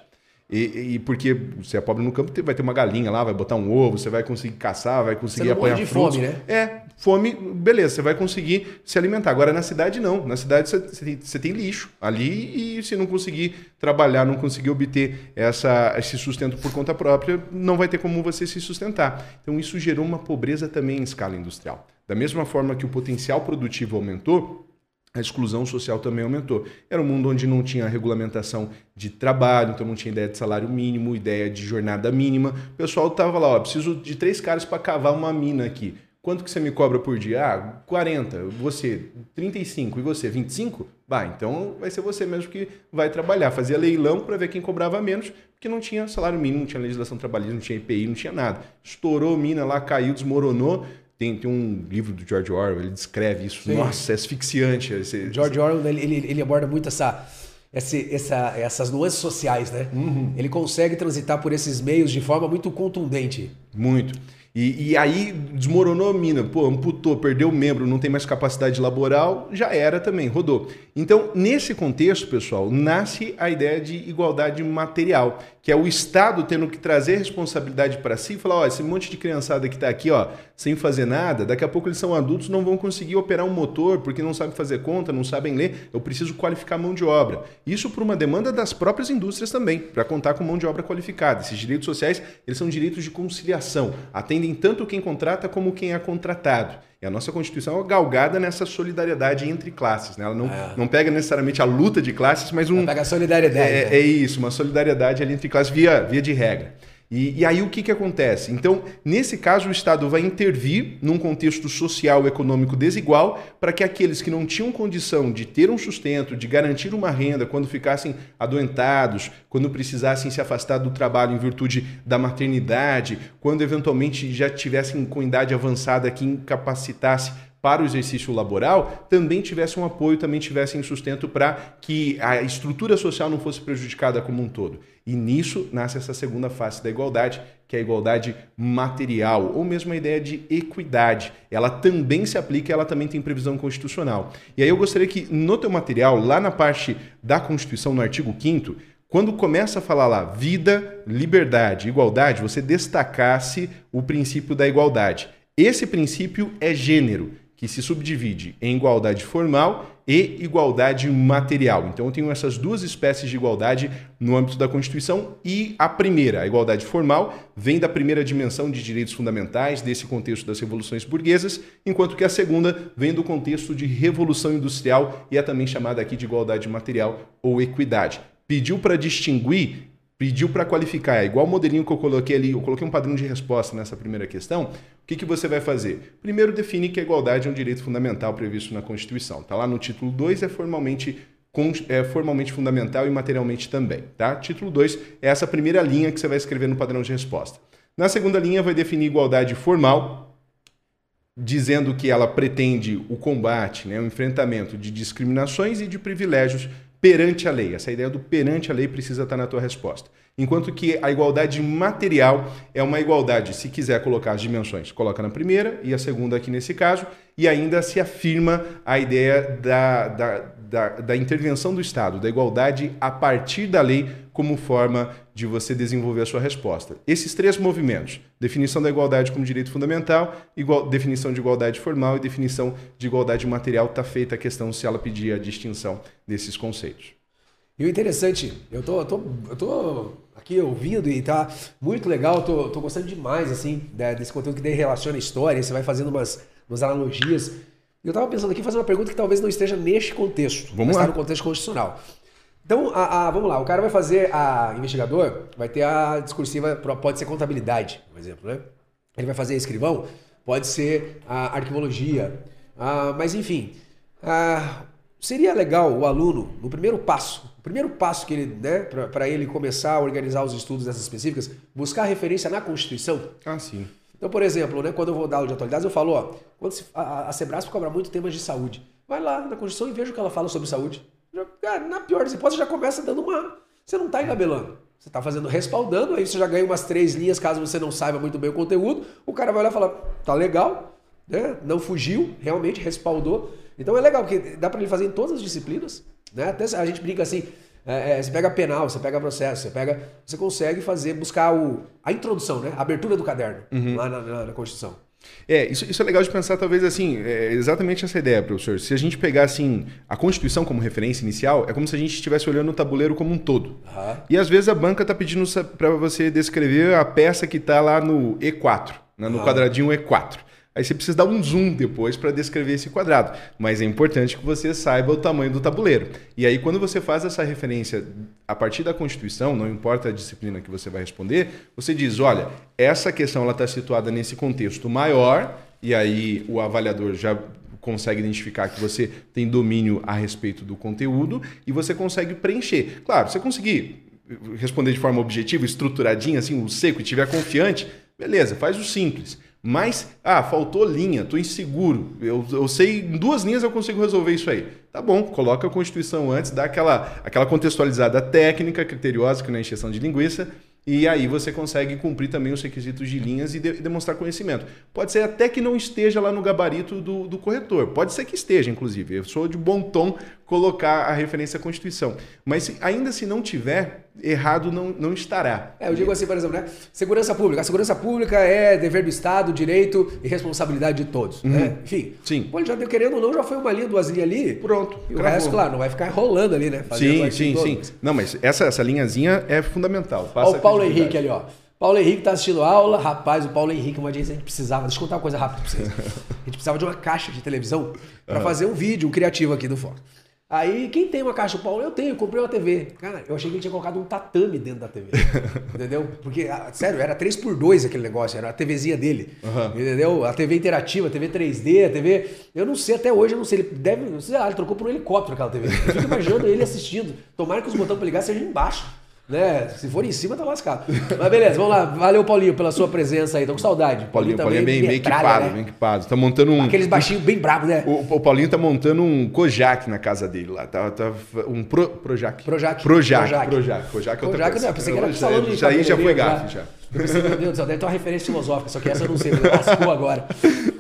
E, e, porque você é pobre no campo, vai ter uma galinha lá, vai botar um ovo, você vai conseguir caçar, vai conseguir você não apanhar de frutos. fome, né? É, fome, beleza, você vai conseguir se alimentar. Agora na cidade não. Na cidade você, você, tem, você tem, lixo ali e se não conseguir trabalhar, não conseguir obter essa, esse sustento por conta própria, não vai ter como você se sustentar. Então isso gerou uma pobreza também em escala industrial. Da mesma forma que o potencial produtivo aumentou, a exclusão social também aumentou. Era um mundo onde não tinha regulamentação de trabalho, então não tinha ideia de salário mínimo, ideia de jornada mínima. O pessoal estava lá, ó, preciso de três caras para cavar uma mina aqui. Quanto que você me cobra por dia? Ah, 40. Você, 35. E você, 25? Bah, então vai ser você mesmo que vai trabalhar. Fazia leilão para ver quem cobrava menos, porque não tinha salário mínimo, não tinha legislação trabalhista, não tinha IPI, não tinha nada. Estourou mina lá, caiu, desmoronou. Tem, tem um livro do George Orwell, ele descreve isso. Sim. Nossa, é asfixiante. Esse, George Orwell, ele, ele, ele aborda muito essa, esse, essa, essas nuances sociais, né? Uhum. Ele consegue transitar por esses meios de forma muito contundente. Muito. E, e, aí desmoronou a mina, pô, amputou, perdeu o membro, não tem mais capacidade laboral, já era também, rodou. Então, nesse contexto, pessoal, nasce a ideia de igualdade material, que é o Estado tendo que trazer responsabilidade para si e falar: ó, esse monte de criançada que está aqui, ó, sem fazer nada, daqui a pouco eles são adultos, não vão conseguir operar um motor porque não sabem fazer conta, não sabem ler, eu preciso qualificar a mão de obra. Isso por uma demanda das próprias indústrias também, para contar com mão de obra qualificada. Esses direitos sociais, eles são direitos de conciliação, atendem tanto quem contrata como quem é contratado. E a nossa Constituição é galgada nessa solidariedade entre classes. Né? Ela não, é. não pega necessariamente a luta de classes, mas um. Ela pega a solidariedade. É, né? é isso, uma solidariedade ali entre classes via, via de regra. E, e, aí o que, que acontece? Então, nesse caso, o Estado vai intervir num contexto social e econômico desigual para que aqueles que não tinham condição de ter um sustento, de garantir uma renda quando ficassem adoentados, quando precisassem se afastar do trabalho em virtude da maternidade, quando eventualmente já tivessem com idade avançada que incapacitasse para o exercício laboral também tivesse um apoio, também tivessem sustento para que a estrutura social não fosse prejudicada como um todo. E nisso nasce essa segunda face da igualdade, que é a igualdade material, ou mesmo a ideia de equidade. Ela também se aplica, ela também tem previsão constitucional. E aí eu gostaria que no teu material, lá na parte da Constituição, no artigo 5 quando começa a falar lá vida, liberdade, igualdade, você destacasse o princípio da igualdade. Esse princípio é gênero que se subdivide em igualdade formal e igualdade material. Então eu tenho essas duas espécies de igualdade no âmbito da Constituição e a primeira, a igualdade formal, vem da primeira dimensão de direitos fundamentais desse contexto das revoluções burguesas, enquanto que a segunda vem do contexto de revolução industrial e é também chamada aqui de igualdade material ou equidade. Pediu para distinguir pediu para qualificar, é igual o modelinho que eu coloquei ali, eu coloquei um padrão de resposta nessa primeira questão. O que, que você vai fazer? Primeiro, define que a igualdade é um direito fundamental previsto na Constituição. Está lá no título 2, é formalmente, é formalmente fundamental e materialmente também. Tá? Título 2 é essa primeira linha que você vai escrever no padrão de resposta. Na segunda linha, vai definir igualdade formal, dizendo que ela pretende o combate, né, o enfrentamento de discriminações e de privilégios perante a lei. Essa ideia do perante a lei precisa estar na tua resposta. Enquanto que a igualdade material é uma igualdade, se quiser colocar as dimensões, coloca na primeira e a segunda aqui nesse caso, e ainda se afirma a ideia da, da, da, da intervenção do Estado, da igualdade a partir da lei como forma de você desenvolver a sua resposta. Esses três movimentos, definição da igualdade como direito fundamental, igual, definição de igualdade formal e definição de igualdade material, está feita a questão se ela pedir a distinção desses conceitos. E o interessante, eu tô, eu tô, eu tô aqui ouvindo e tá muito legal, tô, tô gostando demais, assim, desse conteúdo que daí relaciona a história, você vai fazendo umas, umas analogias. E eu tava pensando aqui fazer uma pergunta que talvez não esteja neste contexto, Vamos mas está no contexto constitucional. Então, a, a, vamos lá, o cara vai fazer, a investigador, vai ter a discursiva, pode ser contabilidade, por exemplo, né? Ele vai fazer escrivão, pode ser a arquivologia, a, mas enfim, a, seria legal o aluno, no primeiro passo, o primeiro passo que ele, né, para ele começar a organizar os estudos dessas específicas, buscar referência na Constituição. Ah, sim. Então, por exemplo, né, quando eu vou dar aula de atualidades, eu falo, ó, quando se, a, a Sebrasp cobra muito temas de saúde. Vai lá na Constituição e veja o que ela fala sobre saúde. Já, na pior das hipóteses, já começa dando uma. Você não está engabelando. Você está fazendo respaldando, aí você já ganha umas três linhas, caso você não saiba muito bem o conteúdo. O cara vai lá e fala, tá legal, né? não fugiu, realmente respaldou. Então é legal, porque dá para ele fazer em todas as disciplinas. Né? Até a gente brinca assim, é, é, você pega penal, você pega processo, você pega. Você consegue fazer, buscar o, a introdução, né? A abertura do caderno uhum. lá na, na, na Constituição. É, isso, isso é legal de pensar, talvez assim, é exatamente essa ideia, professor. Se a gente pegar assim, a Constituição como referência inicial, é como se a gente estivesse olhando o tabuleiro como um todo. Uhum. E às vezes a banca está pedindo para você descrever a peça que está lá no E4, né, no uhum. quadradinho E4. Aí você precisa dar um zoom depois para descrever esse quadrado. Mas é importante que você saiba o tamanho do tabuleiro. E aí, quando você faz essa referência a partir da Constituição, não importa a disciplina que você vai responder, você diz: olha, essa questão está situada nesse contexto maior, e aí o avaliador já consegue identificar que você tem domínio a respeito do conteúdo e você consegue preencher. Claro, você conseguir responder de forma objetiva, estruturadinha, assim, o seco e estiver confiante, beleza, faz o simples. Mas, ah, faltou linha, estou inseguro. Eu, eu sei, em duas linhas eu consigo resolver isso aí. Tá bom, coloca a Constituição antes, dá aquela, aquela contextualizada técnica, criteriosa, que não é encheção de linguiça, e aí você consegue cumprir também os requisitos de linhas e, de, e, demonstrar conhecimento. Pode ser até que não esteja lá no gabarito do, do corretor. Pode ser que esteja, inclusive. Eu sou de bom tom colocar a referência à Constituição. Mas se, ainda se não tiver, errado não, não estará. É, eu digo assim, por exemplo, né? Segurança pública. A segurança pública é dever do Estado, direito e responsabilidade de todos. Uhum. Né? Enfim. Sim. Pô, já deu querendo ou não, já foi uma linha, duas linhas ali. Pronto. E o resto, claro, não vai ficar enrolando ali, né? Fazendo sim, sim, sim. Não, mas essa, essa linhazinha é fundamental. Passa Olha o Paulo Henrique ali, ó. Paulo Henrique tá assistindo aula, rapaz, o Paulo Henrique, uma vez a gente precisava, deixa eu contar uma coisa rápida pra vocês. [LAUGHS] A gente precisava de uma caixa de televisão para uhum. fazer um vídeo um criativo aqui do Foco. Aí, quem tem uma caixa Paulo? Eu tenho, comprei uma TV. Cara, eu achei que ele tinha colocado um tatame dentro da TV. [LAUGHS] entendeu? Porque, ah, sério, era 3x2 aquele negócio, era a TVzinha dele. Uhum. Entendeu? A TV interativa, a TV 3D, a TV. Eu não sei, até hoje, eu não sei. Ele deve. Sei, ah, ele trocou por um helicóptero aquela TV. Eu fico imaginando ele assistindo. Tomara que os botões para ligar sejam embaixo. Né? Se for em cima, tá lascado. Mas beleza, vamos lá. Valeu, Paulinho, pela sua presença aí. Tô com saudade. Paulinho, Paulinho, Paulinho é bem, bem equipado, né? bem equipado. Tá montando um. Aqueles baixinhos bem bravos, né? O, o, Paulinho tá montando um Kojak na casa dele lá. Tá, tá um pro, Projac. Projac. Projac. Projac. Projac. Projac é outra Projac, Não, pensei que era salão de Já, já foi gafe, já. Pensei, meu Deus do céu, deve ter uma referência filosófica, só que essa eu não sei, lascou agora. [LAUGHS]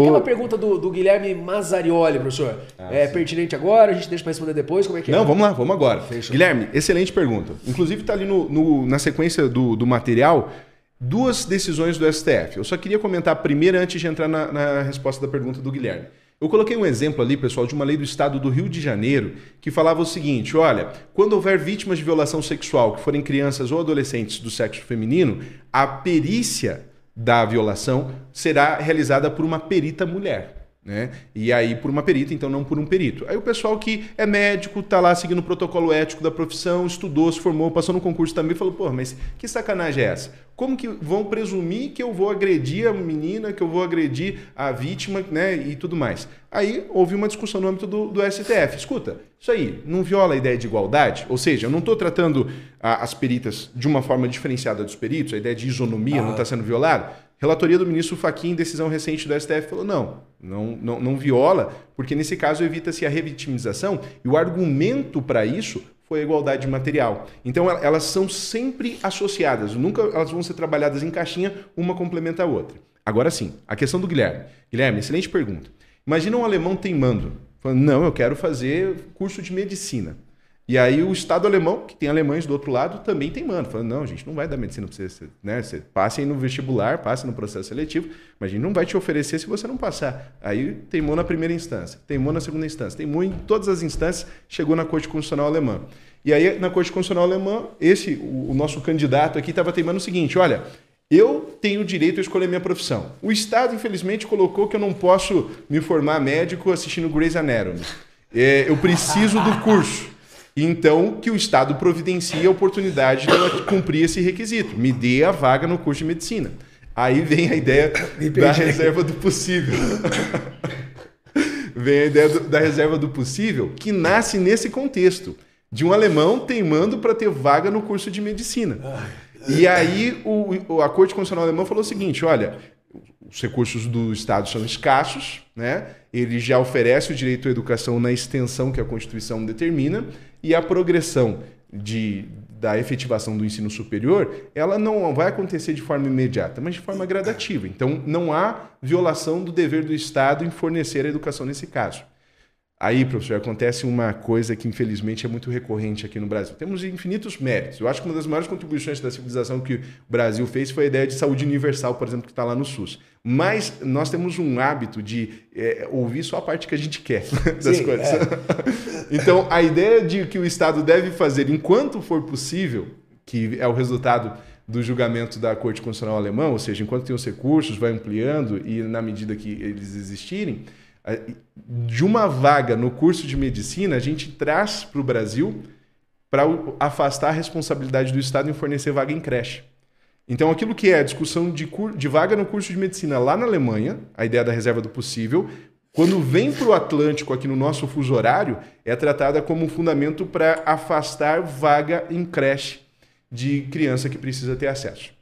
Aquela pergunta do, do, Guilherme Mazzarioli, professor. Ah, é sim. pertinente agora? A gente deixa para responder depois? Como é que é? Não, vamos lá, vamos agora. Fechou. Guilherme, excelente pergunta. Inclusive está ali no, no, na sequência do, do material duas decisões do STF. Eu só queria comentar a primeira antes de entrar na, na resposta da pergunta do Guilherme. Eu coloquei um exemplo ali, pessoal, de uma lei do estado do Rio de Janeiro que falava o seguinte: olha, quando houver vítimas de violação sexual que forem crianças ou adolescentes do sexo feminino, a perícia da violação será realizada por uma perita mulher. Né? E aí por uma perita, então não por um perito. Aí o pessoal que é médico, está lá seguindo o protocolo ético da profissão, estudou, se formou, passou no concurso também, falou, pô, mas que sacanagem é essa? Como que vão presumir que eu vou agredir a menina, que eu vou agredir a vítima, né, e tudo mais? Aí houve uma discussão no âmbito do, do STF. Escuta, isso aí não viola a ideia de igualdade? Ou seja, eu não estou tratando a, as peritas de uma forma diferenciada dos peritos, a ideia de isonomia ah. não está sendo violada? Relatoria do ministro Fachin, decisão recente do STF, falou: não, não, não, não viola, porque nesse caso evita-se a revitimização e o argumento para isso foi a igualdade material. Então elas são sempre associadas, nunca elas vão ser trabalhadas em caixinha, uma complementa a outra. Agora sim, a questão do Guilherme. Guilherme, excelente pergunta. Imagina um alemão teimando, falando: não, eu quero fazer curso de medicina. E aí o Estado alemão, que tem alemães do outro lado, também tem mano. Falando, não, gente não vai dar medicina para você. Né? Você passe no vestibular, passe no processo seletivo, mas a gente não vai te oferecer se você não passar. Aí teimou na primeira instância, teimou na segunda instância, teimou em todas as instâncias, chegou na Corte Constitucional Alemã. E aí, na Corte Constitucional Alemã, esse, o, o nosso candidato aqui estava teimando o seguinte: olha, eu tenho o direito a escolher minha profissão. O Estado, infelizmente, colocou que eu não posso me formar médico assistindo Grey's Anatomy. É, eu preciso do curso. Então, que o Estado providencie a oportunidade de eu cumprir esse requisito. Me dê a vaga no curso de medicina. Aí vem a ideia da reserva do possível. [LAUGHS] vem a ideia do, da reserva do possível, que nasce nesse contexto. De um alemão teimando para ter vaga no curso de medicina. E aí o, a Corte Constitucional Alemã falou o seguinte: olha, os recursos do Estado são escassos, né? ele já oferece o direito à educação na extensão que a Constituição determina, e a progressão de, da efetivação do ensino superior, ela não vai acontecer de forma imediata, mas de forma gradativa. Então, não há violação do dever do Estado em fornecer a educação nesse caso. Aí, professor, acontece uma coisa que infelizmente é muito recorrente aqui no Brasil. Temos infinitos méritos. Eu acho que uma das maiores contribuições da civilização que o Brasil fez foi a ideia de saúde universal, por exemplo, que está lá no SUS. Mas nós temos um hábito de é, ouvir só a parte que a gente quer [LAUGHS] das Sim, coisas. É. [LAUGHS] então, a ideia de que o Estado deve fazer enquanto for possível, que é o resultado do julgamento da Corte Constitucional Alemã, ou seja, enquanto tem os recursos, vai ampliando e na medida que eles existirem de uma vaga no curso de medicina, a gente traz para o Brasil para afastar a responsabilidade do Estado em fornecer vaga em creche. Então, aquilo que é a discussão de, de vaga no curso de medicina lá na Alemanha, a ideia da reserva do possível, quando vem para o Atlântico, aqui no nosso fuso horário, é tratada como um fundamento para afastar vaga em creche de criança que precisa ter acesso.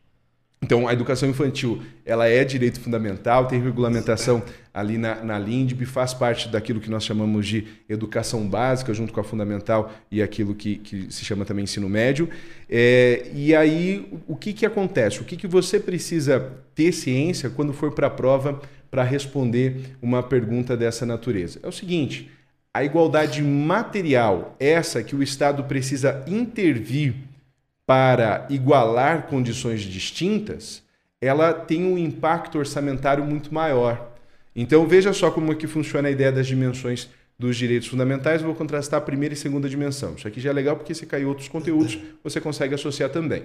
Então, a educação infantil ela é direito fundamental, tem regulamentação ali na, na LINDB, faz parte daquilo que nós chamamos de educação básica, junto com a fundamental e aquilo que, que se chama também ensino médio. É, e aí, o que, que acontece? O que, que você precisa ter ciência quando for para a prova para responder uma pergunta dessa natureza? É o seguinte: a igualdade material, essa que o Estado precisa intervir para igualar condições distintas, ela tem um impacto orçamentário muito maior. Então veja só como é que funciona a ideia das dimensões dos direitos fundamentais. Vou contrastar a primeira e segunda dimensão. Isso aqui já é legal porque se cair outros conteúdos, você consegue associar também.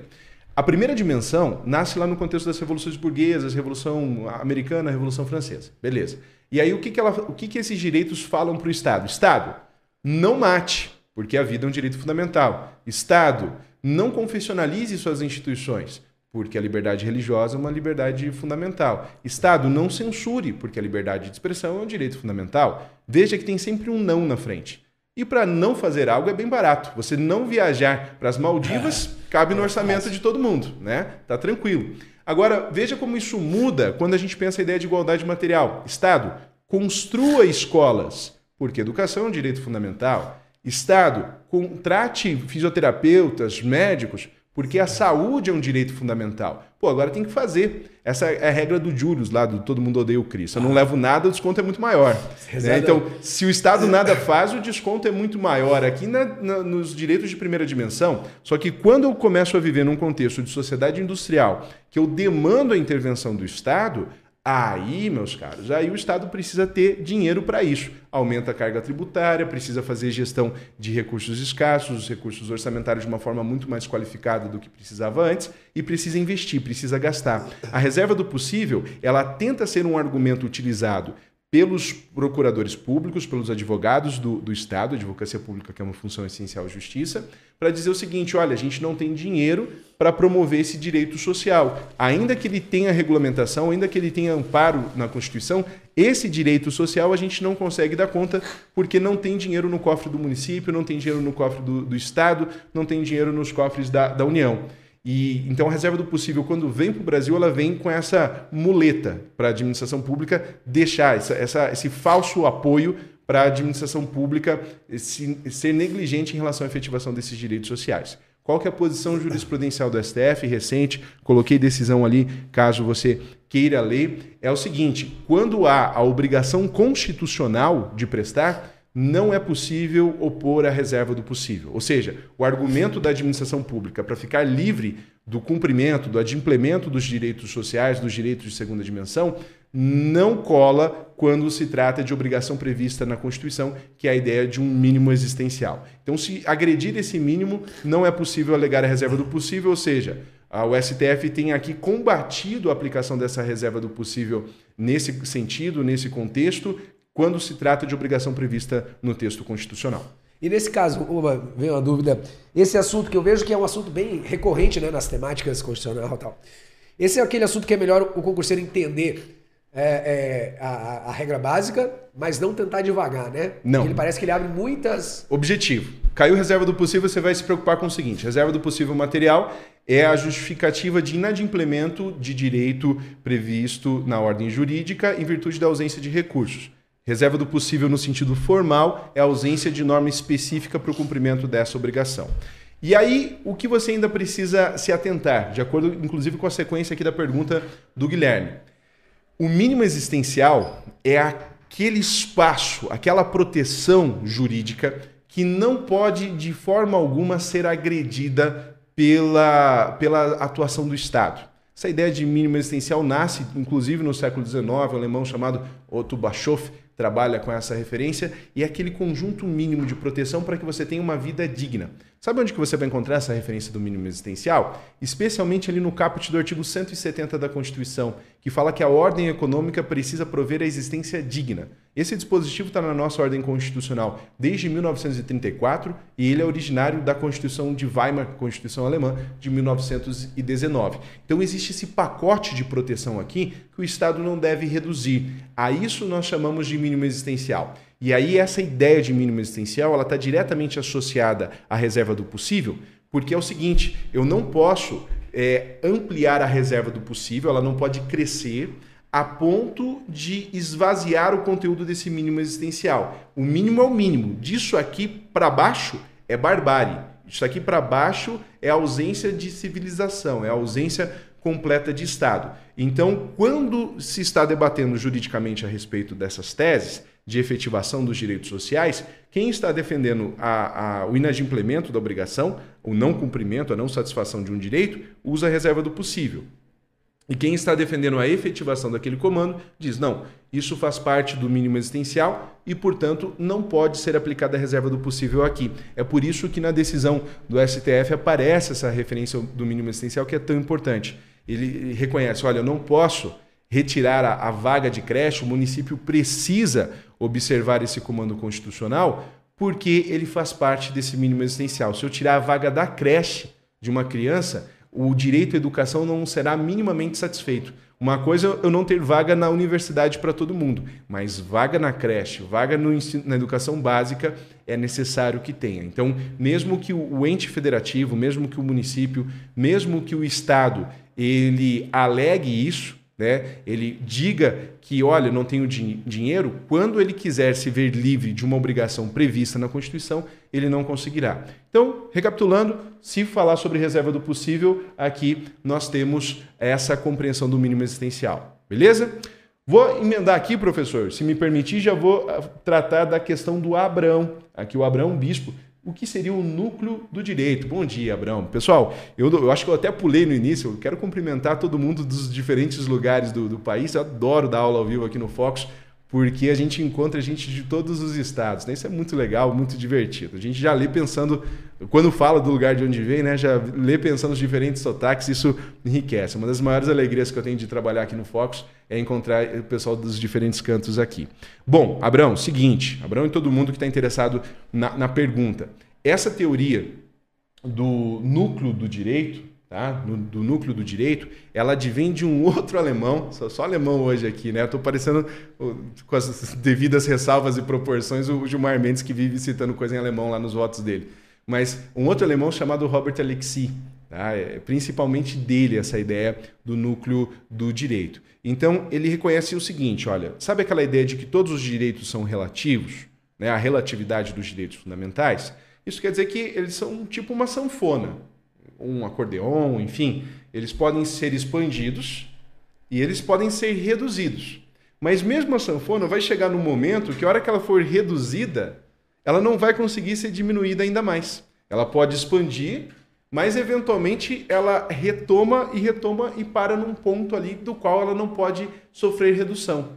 A primeira dimensão nasce lá no contexto das revoluções burguesas, Revolução Americana, Revolução Francesa. Beleza. E aí o que, que, ela, o que, que esses direitos falam para o Estado? Estado, não mate, porque a vida é um direito fundamental. Estado, não confessionalize suas instituições, porque a liberdade religiosa é uma liberdade fundamental. Estado, não censure, porque a liberdade de expressão é um direito fundamental. Veja que tem sempre um não na frente. E para não fazer algo é bem barato. Você não viajar para as Maldivas é, cabe no é orçamento de todo mundo, né? Tá tranquilo. Agora, veja como isso muda quando a gente pensa a ideia de igualdade material. Estado, construa escolas, porque educação é um direito fundamental. Estado, contrate fisioterapeutas, médicos, porque a saúde é um direito fundamental. Pô, agora tem que fazer. Essa é a regra do Julius, lá do Todo Mundo Odeia o Cristo. Eu não levo nada, o desconto é muito maior. Né? Então, se o Estado nada faz, o desconto é muito maior. Aqui na, na, nos direitos de primeira dimensão, só que quando eu começo a viver num contexto de sociedade industrial, que eu demando a intervenção do Estado, Aí, meus caros, aí o Estado precisa ter dinheiro para isso. Aumenta a carga tributária, precisa fazer gestão de recursos escassos, os recursos orçamentários de uma forma muito mais qualificada do que precisava antes e precisa investir, precisa gastar. A reserva do possível, ela tenta ser um argumento utilizado pelos procuradores públicos, pelos advogados do, do Estado, advocacia pública, que é uma função essencial à justiça, para dizer o seguinte: olha, a gente não tem dinheiro para promover esse direito social. Ainda que ele tenha regulamentação, ainda que ele tenha amparo na Constituição, esse direito social a gente não consegue dar conta porque não tem dinheiro no cofre do município, não tem dinheiro no cofre do, do Estado, não tem dinheiro nos cofres da, da União. E então a reserva do possível, quando vem para o Brasil, ela vem com essa muleta para a administração pública deixar essa, essa, esse falso apoio para a administração pública se, ser negligente em relação à efetivação desses direitos sociais. Qual que é a posição jurisprudencial do STF recente? Coloquei decisão ali, caso você queira ler. É o seguinte: quando há a obrigação constitucional de prestar, não é possível opor a reserva do possível. Ou seja, o argumento da administração pública para ficar livre do cumprimento, do adimplemento dos direitos sociais, dos direitos de segunda dimensão, não cola quando se trata de obrigação prevista na Constituição, que é a ideia de um mínimo existencial. Então, se agredir esse mínimo, não é possível alegar a reserva do possível, ou seja, o STF tem aqui combatido a aplicação dessa reserva do possível nesse sentido, nesse contexto, quando se trata de obrigação prevista no texto constitucional. E nesse caso, uma, vem uma dúvida. Esse assunto que eu vejo que é um assunto bem recorrente né, nas temáticas constitucionais e tal. Esse é aquele assunto que é melhor o concurseiro entender é, é, a, a, regra básica, mas não tentar devagar, né? Não. Porque ele parece que ele abre muitas. Objetivo. Caiu reserva do possível, você vai se preocupar com o seguinte: reserva do possível material é a justificativa de inadimplemento de direito previsto na ordem jurídica em virtude da ausência de recursos. Reserva do possível no sentido formal é a ausência de norma específica para o cumprimento dessa obrigação. E aí, o que você ainda precisa se atentar, de acordo inclusive com a sequência aqui da pergunta do Guilherme. O mínimo existencial é aquele espaço, aquela proteção jurídica que não pode de forma alguma ser agredida pela, pela atuação do Estado. Essa ideia de mínimo existencial nasce, inclusive, no século XIX, um alemão chamado Otto Bischoff trabalha com essa referência, e é aquele conjunto mínimo de proteção para que você tenha uma vida digna. Sabe onde que você vai encontrar essa referência do mínimo existencial? Especialmente ali no caput do artigo 170 da Constituição, que fala que a ordem econômica precisa prover a existência digna. Esse dispositivo está na nossa ordem constitucional desde 1934 e ele é originário da Constituição de Weimar, Constituição alemã, de 1919. Então existe esse pacote de proteção aqui que o Estado não deve reduzir. A isso nós chamamos de mínimo existencial. E aí essa ideia de mínimo existencial, ela está diretamente associada à reserva do possível, porque é o seguinte, eu não posso é, ampliar a reserva do possível, ela não pode crescer a ponto de esvaziar o conteúdo desse mínimo existencial. O mínimo é o mínimo. Disso aqui para baixo é barbárie. Isso aqui para baixo é ausência de civilização, é ausência completa de Estado. Então, quando se está debatendo juridicamente a respeito dessas teses, de efetivação dos direitos sociais, quem está defendendo a, a, o inadimplemento da obrigação, o não cumprimento, a não satisfação de um direito, usa a reserva do possível. E quem está defendendo a efetivação daquele comando diz: não, isso faz parte do mínimo existencial e, portanto, não pode ser aplicada a reserva do possível aqui. É por isso que na decisão do STF aparece essa referência do mínimo existencial que é tão importante. Ele reconhece: olha, eu não posso retirar a, a vaga de creche, o município precisa observar esse comando constitucional porque ele faz parte desse mínimo existencial. Se eu tirar a vaga da creche de uma criança, o direito à educação não será minimamente satisfeito. Uma coisa eu não ter vaga na universidade para todo mundo, mas vaga na creche, vaga no ensino, na educação básica é necessário que tenha. Então, mesmo que o ente federativo, mesmo que o município, mesmo que o estado ele alegue isso, né? Ele diga que, olha, não tenho din dinheiro, quando ele quiser se ver livre de uma obrigação prevista na Constituição, ele não conseguirá. Então, recapitulando, se falar sobre reserva do possível, aqui nós temos essa compreensão do mínimo existencial. Beleza? Vou emendar aqui, professor, se me permitir, já vou ah, tratar da questão do Abrão. Aqui o Abrão Bispo o que seria o núcleo do direito. Bom dia, Abraão. Pessoal, eu, eu, acho que eu até pulei no início, eu quero cumprimentar todo mundo dos diferentes lugares do, do país. Eu adoro dar aula ao vivo aqui no Focus, porque a gente encontra gente de todos os estados. Né? Isso é muito legal, muito divertido. A gente já lê pensando, quando fala do lugar de onde vem, né? já lê pensando nos diferentes sotaques, isso enriquece. Uma das maiores alegrias que eu tenho de trabalhar aqui no Focus é encontrar o pessoal dos diferentes cantos aqui. Bom, Abraão, seguinte, Abraão e todo mundo que está interessado na, na, pergunta. Essa teoria do núcleo do direito, tá? do núcleo do direito, ela advém de um [LAUGHS] outro alemão, sou só alemão hoje aqui, né? Estou parecendo, com as devidas ressalvas e proporções, o Gilmar Mendes que vive citando coisa em alemão lá nos votos dele. Mas um outro alemão chamado Robert Alexi, Tá? É principalmente dele essa ideia do núcleo do direito. Então, ele reconhece o seguinte: olha, sabe aquela ideia de que todos os direitos são relativos, né? a relatividade dos direitos fundamentais? Isso quer dizer que eles são tipo uma sanfona, um acordeon, enfim, eles podem ser expandidos e eles podem ser reduzidos. Mas mesmo a sanfona vai chegar no momento que a hora que ela for reduzida, ela não vai conseguir ser diminuída ainda mais. Ela pode expandir mas eventualmente ela retoma e retoma e para num ponto ali do qual ela não pode sofrer redução.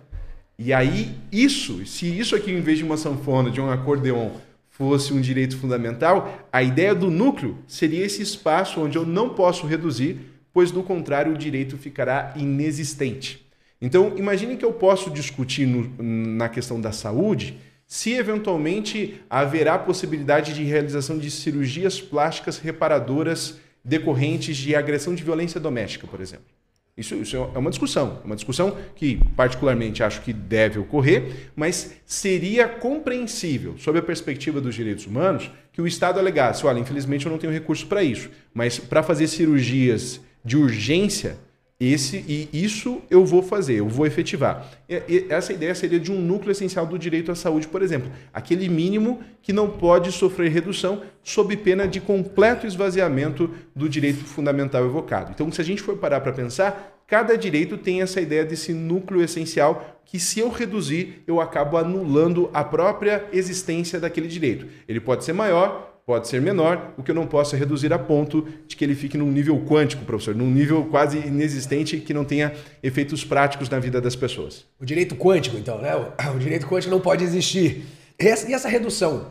E aí, isso, se isso aqui, em vez de uma sanfona, de um acordeon, fosse um direito fundamental, a ideia do núcleo seria esse espaço onde eu não posso reduzir, pois do contrário o direito ficará inexistente. Então, imagine que eu posso discutir no, na questão da saúde se eventualmente haverá possibilidade de realização de cirurgias plásticas reparadoras decorrentes de agressão de violência doméstica, por exemplo. Isso, isso, é uma discussão, uma discussão que particularmente acho que deve ocorrer, mas seria compreensível, sob a perspectiva dos direitos humanos, que o Estado alegasse, olha, infelizmente eu não tenho recurso para isso, mas para fazer cirurgias de urgência, esse e isso eu vou fazer, eu vou efetivar. E, essa ideia seria de um núcleo essencial do direito à saúde, por exemplo, aquele mínimo que não pode sofrer redução sob pena de completo esvaziamento do direito fundamental evocado. Então, se a gente for parar para pensar, cada direito tem essa ideia desse núcleo essencial que se eu reduzir, eu acabo anulando a própria existência daquele direito. Ele pode ser maior, pode ser menor, o que eu não posso é reduzir a ponto de que ele fique num nível quântico, professor, num nível quase inexistente que não tenha efeitos práticos na vida das pessoas. O direito quântico, então, né? O [COUGHS] direito quântico não pode existir. E essa redução,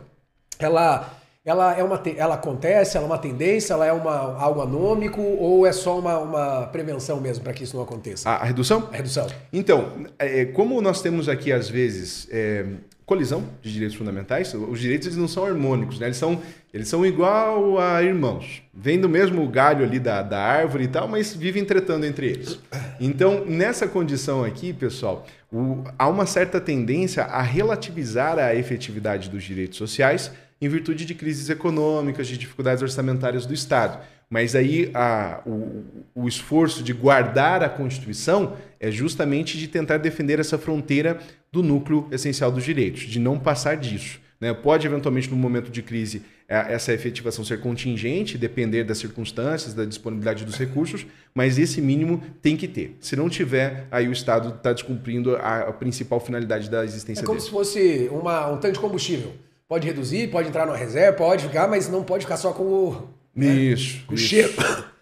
ela, ela, é uma, ela acontece, ela é uma tendência, ela é uma, algo anômico ou é só uma, uma prevenção mesmo para que isso não aconteça? A, a, redução? A redução. Então, é, como nós temos aqui, às vezes, é, colisão de direitos fundamentais. Os direitos eles não são harmônicos, né? eles, são, eles são igual a irmãos. Vêm do mesmo galho ali da, da árvore e tal, mas vivem tratando entre eles. Então, nessa condição aqui, pessoal, o, há uma certa tendência a relativizar a efetividade dos direitos sociais em virtude de crises econômicas, de dificuldades orçamentárias do Estado. Mas aí a, o, o esforço de guardar a Constituição é justamente de tentar defender essa fronteira do núcleo essencial dos direitos, de não passar disso. Né? Pode, eventualmente, no momento de crise, é, essa efetivação ser contingente, depender das circunstâncias, da disponibilidade dos recursos, mas esse mínimo tem que ter. Se não tiver, aí o Estado está descumprindo a, a, principal finalidade da existência dele. É como dele. se fosse uma, um tanque de combustível. Pode reduzir, pode entrar numa reserva, pode ficar, mas não pode ficar só com o né? Isso. O isso. cheiro.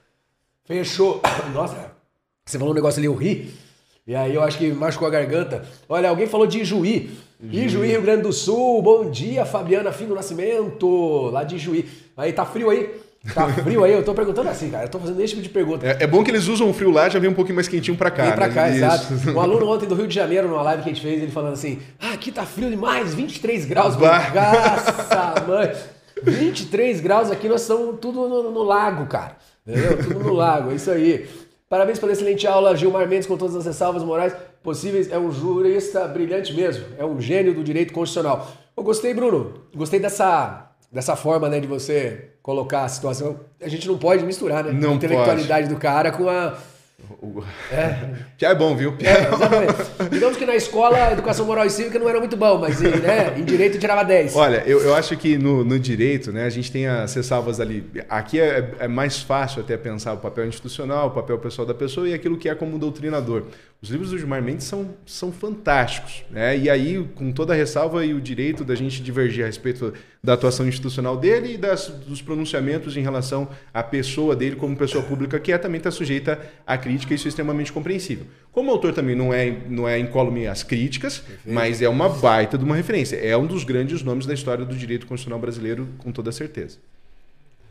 [COUGHS] Fechou. [COUGHS] Nossa, você falou um negócio ali, eu ri. E aí eu acho que machucou a garganta. Olha, alguém falou de Ijuí. Juí. Ijuí, Rio Grande do Sul. Bom dia, Fabiana Fim do Nascimento. Lá de Ijuí. Aí, tá frio aí? Tá [LAUGHS] frio aí? Eu tô perguntando assim, cara. Eu tô fazendo esse tipo de pergunta. É, é bom que eles usam o frio lá, já vem um pouquinho mais quentinho pra cá. Vem pra né? cá, exato. Um aluno ontem do Rio de Janeiro, numa live que a gente fez, ele falando assim: Ah, aqui tá frio demais, 23 graus. Graça, [LAUGHS] mãe. 23 graus aqui, nós estamos tudo no, no, lago, cara. Entendeu? Tudo no lago, é isso aí. Parabéns pela excelente aula, Gilmar Mendes, com todas as ressalvas morais possíveis. É um jurista brilhante mesmo. É um gênio do direito constitucional. Eu gostei, Bruno. Gostei dessa, dessa forma né, de você colocar a situação. A gente não pode misturar, né? Não a intelectualidade pode. do cara com a é. [LAUGHS] Já é bom, viu? É, exatamente. Digamos que na escola, educação moral e cívica não era muito bom, mas né, em direito tirava 10. Olha, eu, eu acho que no, no direito, né, a gente tem as ressalvas ali. Aqui é, é, mais fácil até pensar o papel institucional, o papel pessoal da pessoa e aquilo que é como doutrinador. Os livros do Gilmar Mendes são, são fantásticos. Né? E aí, com toda a ressalva e o direito da gente divergir a respeito da atuação institucional dele e das, dos pronunciamentos em relação à pessoa dele como pessoa pública, que é, também está sujeita à crítica, e isso é extremamente compreensível. Como autor também não é, não é incólume às críticas, Perfeito. mas é uma baita de uma referência. É um dos grandes nomes da história do direito constitucional brasileiro, com toda certeza.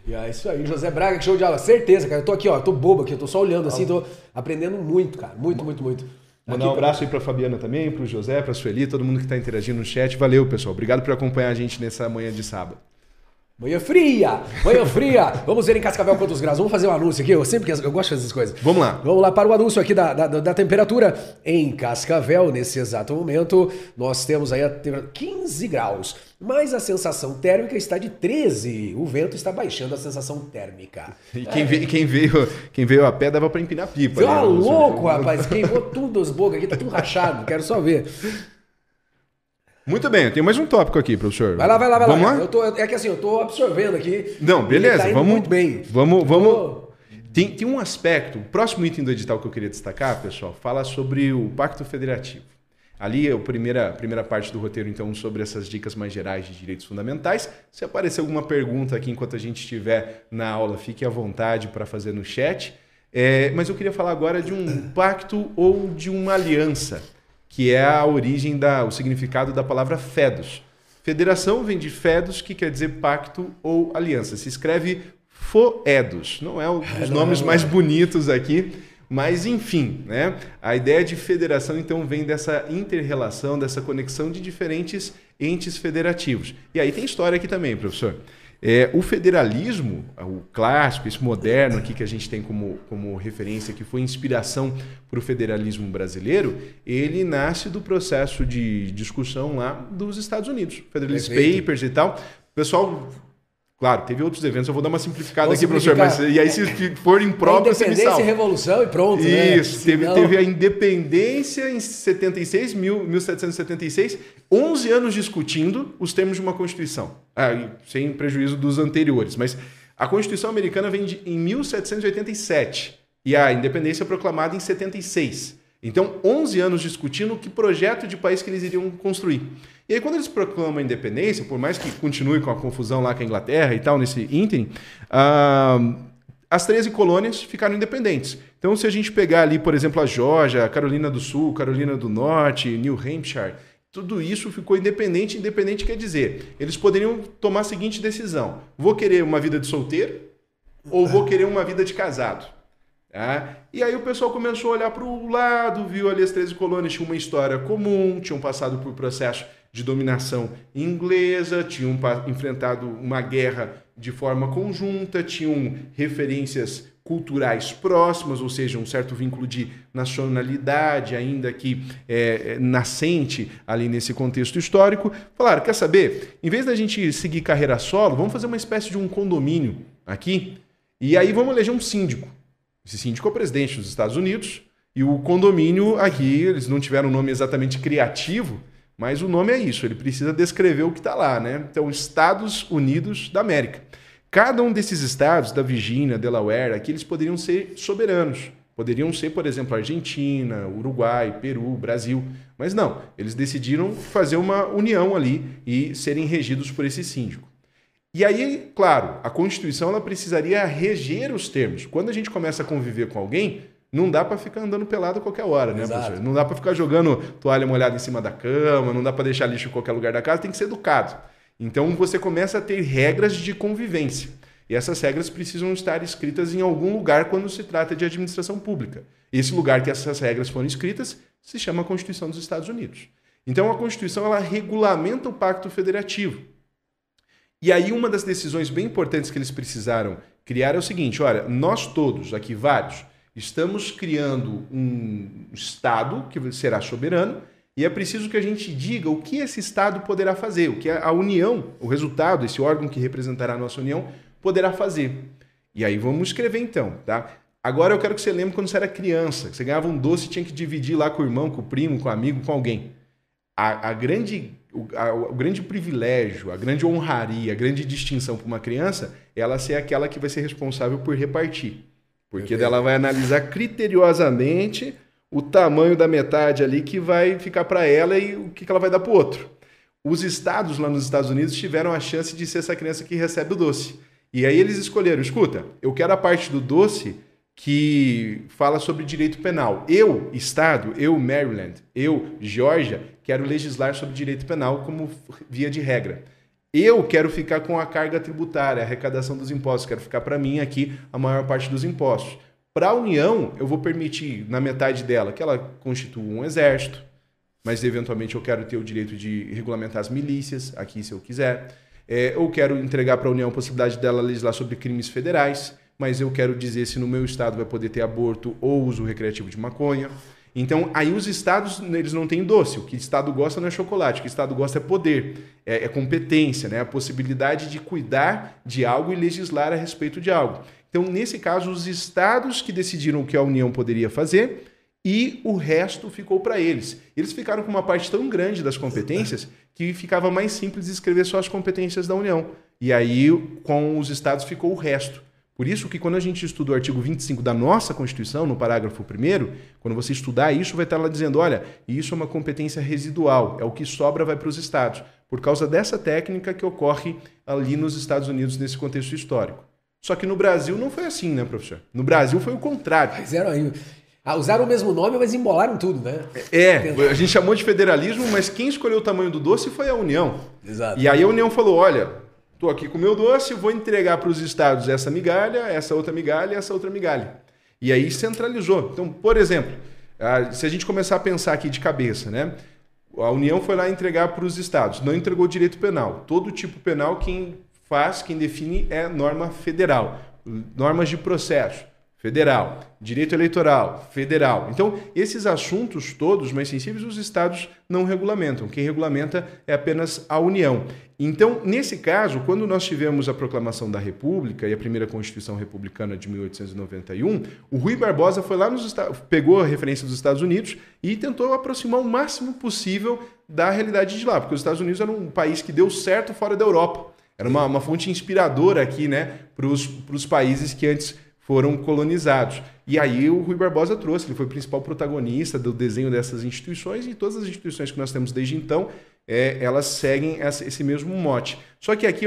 E é isso aí, José Braga, que show de aula. Certeza, cara. Eu tô aqui, ó, tô bobo aqui, eu tô só olhando assim, tô aprendendo muito, cara. Muito, muito, muito. Mandar um abraço aí para Fabiana também, para o José, para a Sueli, todo mundo que está interagindo no chat. Valeu, pessoal. Obrigado por acompanhar a gente nessa manhã de sábado. Manhã fria! Manhã fria! Vamos ver em Cascavel quantos graus. Vamos fazer um anúncio aqui. Eu sempre eu gosto dessas coisas. Vamos lá. Vamos lá para o anúncio aqui da, da, da temperatura em Cascavel. Nesse exato momento, nós temos aí a 15 graus. Mas a sensação térmica está de 13. O vento está baixando a sensação térmica. E quem, é. veio, quem, veio, quem veio a pé dava para empinar pipa. Tá louco, [LAUGHS] rapaz. Queimou tudo as bocas aqui, tá tudo rachado. Quero só ver. Muito bem, tem mais um tópico aqui, professor. Vai lá, vai lá, vai vamos lá. lá? Eu tô, é que assim, eu tô absorvendo aqui. Não, beleza, tá vamos. Muito bem. Vamos, vamos. Tem, tem um aspecto, o próximo item do edital que eu queria destacar, pessoal, fala sobre o Pacto Federativo. Ali é a primeira, primeira parte do roteiro, então, sobre essas dicas mais gerais de direitos fundamentais. Se aparecer alguma pergunta aqui enquanto a gente estiver na aula, fique à vontade para fazer no chat. É, mas eu queria falar agora de um pacto ou de uma aliança que é a origem da o significado da palavra fedos. Federação vem de fedos, que quer dizer pacto ou aliança. Se escreve foedos. Não é um dos nomes mais bonitos aqui, mas enfim, né? A ideia de federação então vem dessa interrelação, dessa conexão de diferentes entes federativos. E aí tem história aqui também, professor. É, o federalismo, o clássico, esse moderno aqui que a gente tem como, como referência, que foi inspiração para o federalismo brasileiro, ele nasce do processo de discussão lá dos Estados Unidos. Federalist Perfeito. Papers e tal. O pessoal Claro, teve outros eventos, eu vou dar uma simplificada vou aqui, professor, mas e aí se for impróprio, você me Independência e Revolução e pronto, né? Isso, né? teve, Senão... teve a independência em 76, mil, 1776, 11 anos discutindo os termos de uma Constituição, ah, sem prejuízo dos anteriores, mas a Constituição americana vem de, em 1787 e a independência é proclamada em 76. Então, 11 anos discutindo que projeto de país que eles iriam construir. E aí, quando eles proclamam a independência, por mais que continue com a confusão lá com a Inglaterra e tal, nesse ínterim, uh, as 13 colônias ficaram independentes. Então, se a gente pegar ali, por exemplo, a Georgia, Carolina do Sul, Carolina do Norte, New Hampshire, tudo isso ficou independente. Independente quer dizer, eles poderiam tomar a seguinte decisão: vou querer uma vida de solteiro ou vou querer uma vida de casado. Tá? E aí o pessoal começou a olhar para o lado, viu ali as 13 colônias tinham uma história comum, tinham passado por processo de dominação inglesa, tinham enfrentado uma guerra de forma conjunta, tinham referências culturais próximas, ou seja, um certo vínculo de nacionalidade ainda que é, é, nascente ali nesse contexto histórico. Falaram, quer saber? Em vez da gente seguir carreira solo, vamos fazer uma espécie de um condomínio aqui e aí vamos eleger um síndico. Esse síndico é o presidente dos Estados Unidos e o condomínio aqui, eles não tiveram um nome exatamente criativo, mas o nome é isso, ele precisa descrever o que está lá, né? Então, Estados Unidos da América. Cada um desses estados, da Virgínia, Delaware, aqui eles poderiam ser soberanos. Poderiam ser, por exemplo, Argentina, Uruguai, Peru, Brasil. Mas não, eles decidiram fazer uma união ali e serem regidos por esse síndico. E aí, claro, a Constituição ela precisaria reger os termos. Quando a gente começa a conviver com alguém, não dá para ficar andando pelado a qualquer hora, né, Exato. professor? Não dá para ficar jogando toalha molhada em cima da cama, não dá para deixar lixo em qualquer lugar da casa, tem que ser educado. Então você começa a ter regras de convivência. E essas regras precisam estar escritas em algum lugar quando se trata de administração pública. Esse lugar que essas regras foram escritas se chama Constituição dos Estados Unidos. Então a Constituição ela regulamenta o Pacto Federativo. E aí uma das decisões bem importantes que eles precisaram Criar é o seguinte: olha, nós todos, aqui vários, estamos criando um Estado que será soberano e é preciso que a gente diga o que esse Estado poderá fazer, o que a União, o resultado, esse órgão que representará a nossa União, poderá fazer. E aí vamos escrever então, tá? Agora eu quero que você lembre quando você era criança, que você ganhava um doce e tinha que dividir lá com o irmão, com o primo, com o amigo, com alguém. A, a grande, o, a, o grande privilégio, a grande honraria, a grande distinção para uma criança é ela ser aquela que vai ser responsável por repartir. Porque ela vai analisar criteriosamente o tamanho da metade ali que vai ficar para ela e o que ela vai dar para o outro. Os estados lá nos Estados Unidos tiveram a chance de ser essa criança que recebe o doce. E aí eles escolheram, escuta, eu quero a parte do doce que fala sobre direito penal. Eu, Estado, eu, Maryland, eu, Georgia, quero legislar sobre direito penal como via de regra. Eu quero ficar com a carga tributária, a arrecadação dos impostos, quero ficar para mim aqui a maior parte dos impostos. Para a União, eu vou permitir, na metade dela, que ela constitua um exército, mas eventualmente eu quero ter o direito de regulamentar as milícias, aqui se eu quiser. É, eu quero entregar para a União a possibilidade dela legislar sobre crimes federais, mas eu quero dizer se no meu estado vai poder ter aborto ou uso recreativo de maconha. Então, aí os estados, eles não têm doce. O que o estado gosta não é chocolate, o que o estado gosta é poder, é, é competência, né? a possibilidade de cuidar de algo e legislar a respeito de algo. Então, nesse caso, os estados que decidiram o que a União poderia fazer e o resto ficou para eles. Eles ficaram com uma parte tão grande das competências que ficava mais simples escrever só as competências da União. E aí, com os estados, ficou o resto. Por isso que quando a gente estuda o artigo 25 da nossa Constituição, no parágrafo 1 quando você estudar isso, vai estar lá dizendo, olha, isso é uma competência residual, é o que sobra vai para os estados, por causa dessa técnica que ocorre ali nos Estados Unidos nesse contexto histórico. Só que no Brasil não foi assim, né, professor? No Brasil foi o contrário. Fizeram aí. Ah, usaram o mesmo nome, mas embolaram tudo, né? É, a gente chamou de federalismo, mas quem escolheu o tamanho do doce foi a União. Exato. E aí a União falou: olha, estou aqui com o meu doce, vou entregar para os estados essa migalha, essa outra migalha essa outra migalha. E aí centralizou. Então, por exemplo, se a gente começar a pensar aqui de cabeça, né? A União foi lá entregar para os estados, não entregou direito penal. Todo tipo penal quem faz, quem define é norma federal, normas de processo federal, direito eleitoral federal. Então, esses assuntos todos mais sensíveis os estados não regulamentam. Quem regulamenta é apenas a União. Então, nesse caso, quando nós tivemos a proclamação da República e a primeira Constituição Republicana de 1891, o Rui Barbosa foi lá nos pegou a referência dos Estados Unidos e tentou aproximar o máximo possível da realidade de lá, porque os Estados Unidos era um país que deu certo fora da Europa. Era uma, uma fonte inspiradora aqui, né, para os países que antes foram colonizados. E aí o Rui Barbosa trouxe, ele foi o principal protagonista do desenho dessas instituições e todas as instituições que nós temos desde então, é, elas seguem esse mesmo mote. Só que aqui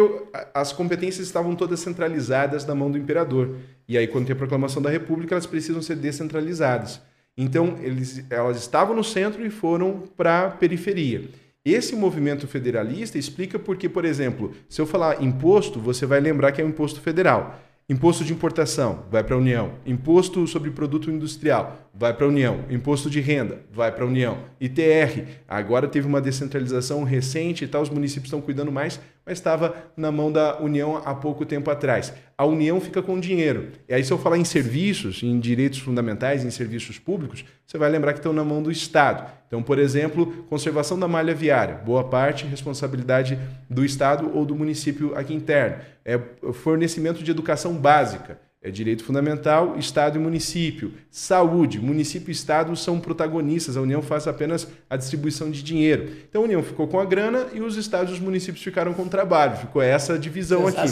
as competências estavam todas centralizadas na mão do imperador. E aí, quando tem a proclamação da República, elas precisam ser descentralizadas. Então, eles, elas estavam no centro e foram para a periferia. Esse movimento federalista explica porque, por exemplo, se eu falar imposto, você vai lembrar que é um imposto federal. Imposto de importação vai para a União. Imposto sobre produto industrial vai para a União. Imposto de renda vai para a União. ITR, agora teve uma descentralização recente e tal, os municípios estão cuidando mais, mas estava na mão da União há pouco tempo atrás. A União fica com dinheiro. E aí, se eu falar em serviços, em direitos fundamentais, em serviços públicos, você vai lembrar que estão na mão do Estado. Então, por exemplo, conservação da malha viária, boa parte responsabilidade do Estado ou do município aqui interno. É fornecimento de educação básica. É direito fundamental, Estado e município. Saúde, município e Estado são protagonistas, a União faz apenas a distribuição de dinheiro. Então a União ficou com a grana e os estados e os municípios ficaram com o trabalho. Ficou essa divisão aqui.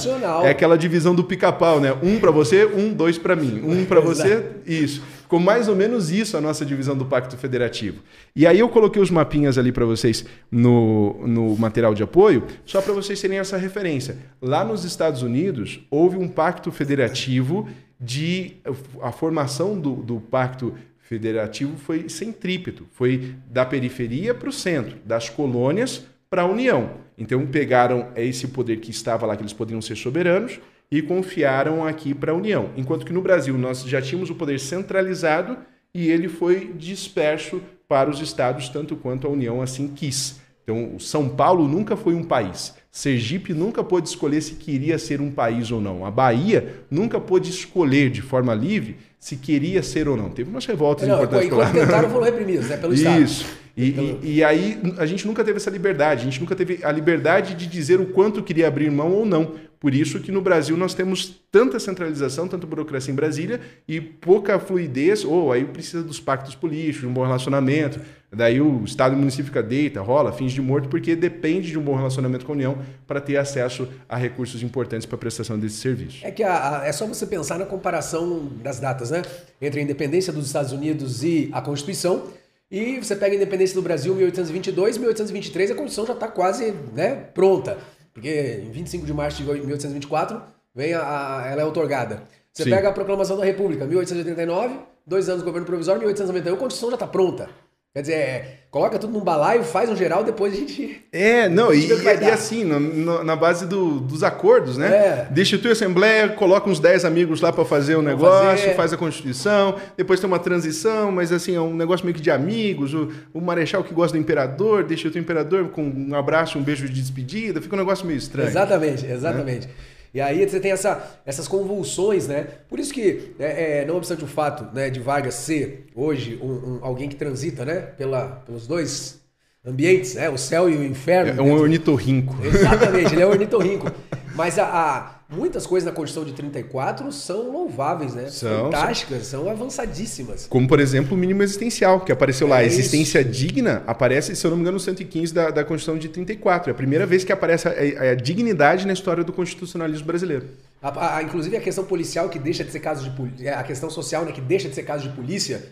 É aquela divisão do pica-pau, né? Um para você, um, dois para mim. Um para [LAUGHS] você, isso. Ficou mais ou menos isso a nossa divisão do Pacto Federativo. E aí eu coloquei os mapinhas ali para vocês no, no material de apoio, só para vocês terem essa referência. Lá nos Estados Unidos, houve um pacto federativo de. A formação do, do pacto federativo foi centrípeto, foi da periferia para o centro, das colônias para a União. Então pegaram esse poder que estava lá, que eles poderiam ser soberanos, e confiaram aqui para a União. Enquanto que no Brasil nós já tínhamos o poder centralizado e ele foi disperso para os estados, tanto quanto a União assim quis. Então, São Paulo nunca foi um país. Sergipe nunca pôde escolher se queria ser um país ou não. A Bahia nunca pôde escolher de forma livre se queria ser ou não. Teve umas revoltas não, importantes. Quando tentaram, foram reprimidos né, pelo Estado. E, e, e, aí a gente nunca teve essa liberdade, a gente nunca teve a liberdade de dizer o quanto queria abrir mão ou não. Por isso que no Brasil nós temos tanta centralização, tanta burocracia em Brasília e pouca fluidez, ou aí precisa dos pactos políticos, de um bom relacionamento. Daí o Estado e o município fica deita, rola, fins de morto, porque depende de um bom relacionamento com a União para ter acesso a recursos importantes para a prestação desse serviço. É que a, a, é só você pensar na comparação das datas, né? Entre a independência dos Estados Unidos e a Constituição. E você pega a independência do Brasil, 1822, 1823, a Constituição já está quase né, pronta. Porque em 25 de março de 1824 vem a, a ela é otorgada. Você Sim. pega a proclamação da República, 1889, dois anos de governo provisório, 1891, a Constituição já está pronta. Quer dizer, é, coloca tudo num balaio, faz um geral, depois a gente. É, não, e, e, assim, no, no, na base do, dos acordos, né? É. Destitui a Assembleia, coloca uns 10 amigos lá para fazer o um negócio, fazer. faz a Constituição, depois tem uma transição, mas assim, é um negócio meio que de amigos. O, o Marechal que gosta do imperador, destitui o imperador com um abraço, um beijo de despedida, fica um negócio meio estranho. Exatamente, exatamente. Né? E aí você tem essa, essas convulsões, né? Por isso que, é, é, não obstante o fato né, de Vargas ser hoje um, um, alguém que transita né, pela, pelos dois ambientes, né, o céu e o inferno. É um ornitorrinco. Exatamente, ele é um ornitorrinco. Mas a, a muitas coisas na Constituição de 34 são louváveis, né? São, Fantásticas, são. são avançadíssimas. Como, por exemplo, o mínimo existencial, que apareceu é lá. Existência isso. digna aparece, se eu não me engano, no 115 da, da Constituição de 34. É a primeira vez que aparece a, a dignidade na história do constitucionalismo brasileiro. A, a, inclusive a questão policial que deixa de ser caso de é, a questão social né, que deixa de ser caso de polícia,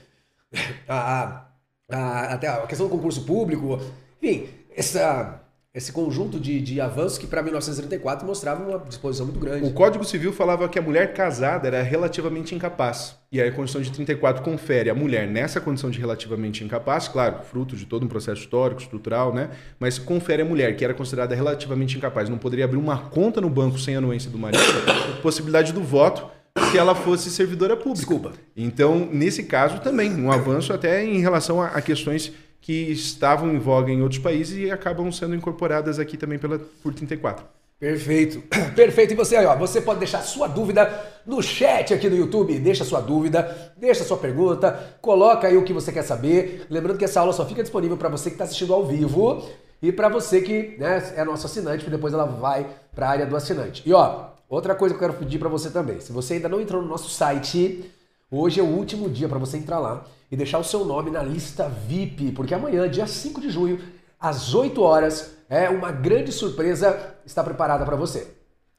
[LAUGHS] a, até a questão do concurso público, enfim, essa esse conjunto de, de avanços que para 1934 mostrava uma disposição muito grande. O Código Civil falava que a mulher casada era relativamente incapaz. E aí a Constituição de 34 confere a mulher nessa condição de relativamente incapaz, claro, fruto de todo um processo histórico, estrutural, né? Mas confere a mulher que era considerada relativamente incapaz, não poderia abrir uma conta no banco sem anuência do marido, [COUGHS] possibilidade do voto se ela fosse servidora pública. Desculpa. Então, nesse caso também, um avanço até em relação a, a questões que estavam em voga em outros países e acabam sendo incorporadas aqui também pela, por 34. Perfeito. [CLEARS THROAT] Perfeito. E você ó, você pode deixar sua dúvida no chat aqui do YouTube. Deixa sua dúvida, deixa sua pergunta, coloca aí o que você quer saber. Lembrando que essa aula só fica disponível para você que está assistindo ao vivo e para você que né, é nosso assinante, porque depois ela vai para a área do assinante. E ó, outra coisa que eu quero pedir para você também. Se você ainda não entrou no nosso site, hoje é o último dia para você entrar lá e deixar o seu nome na lista VIP, porque amanhã, dia 5 de junho, às 8 horas, é uma grande surpresa está preparada para você.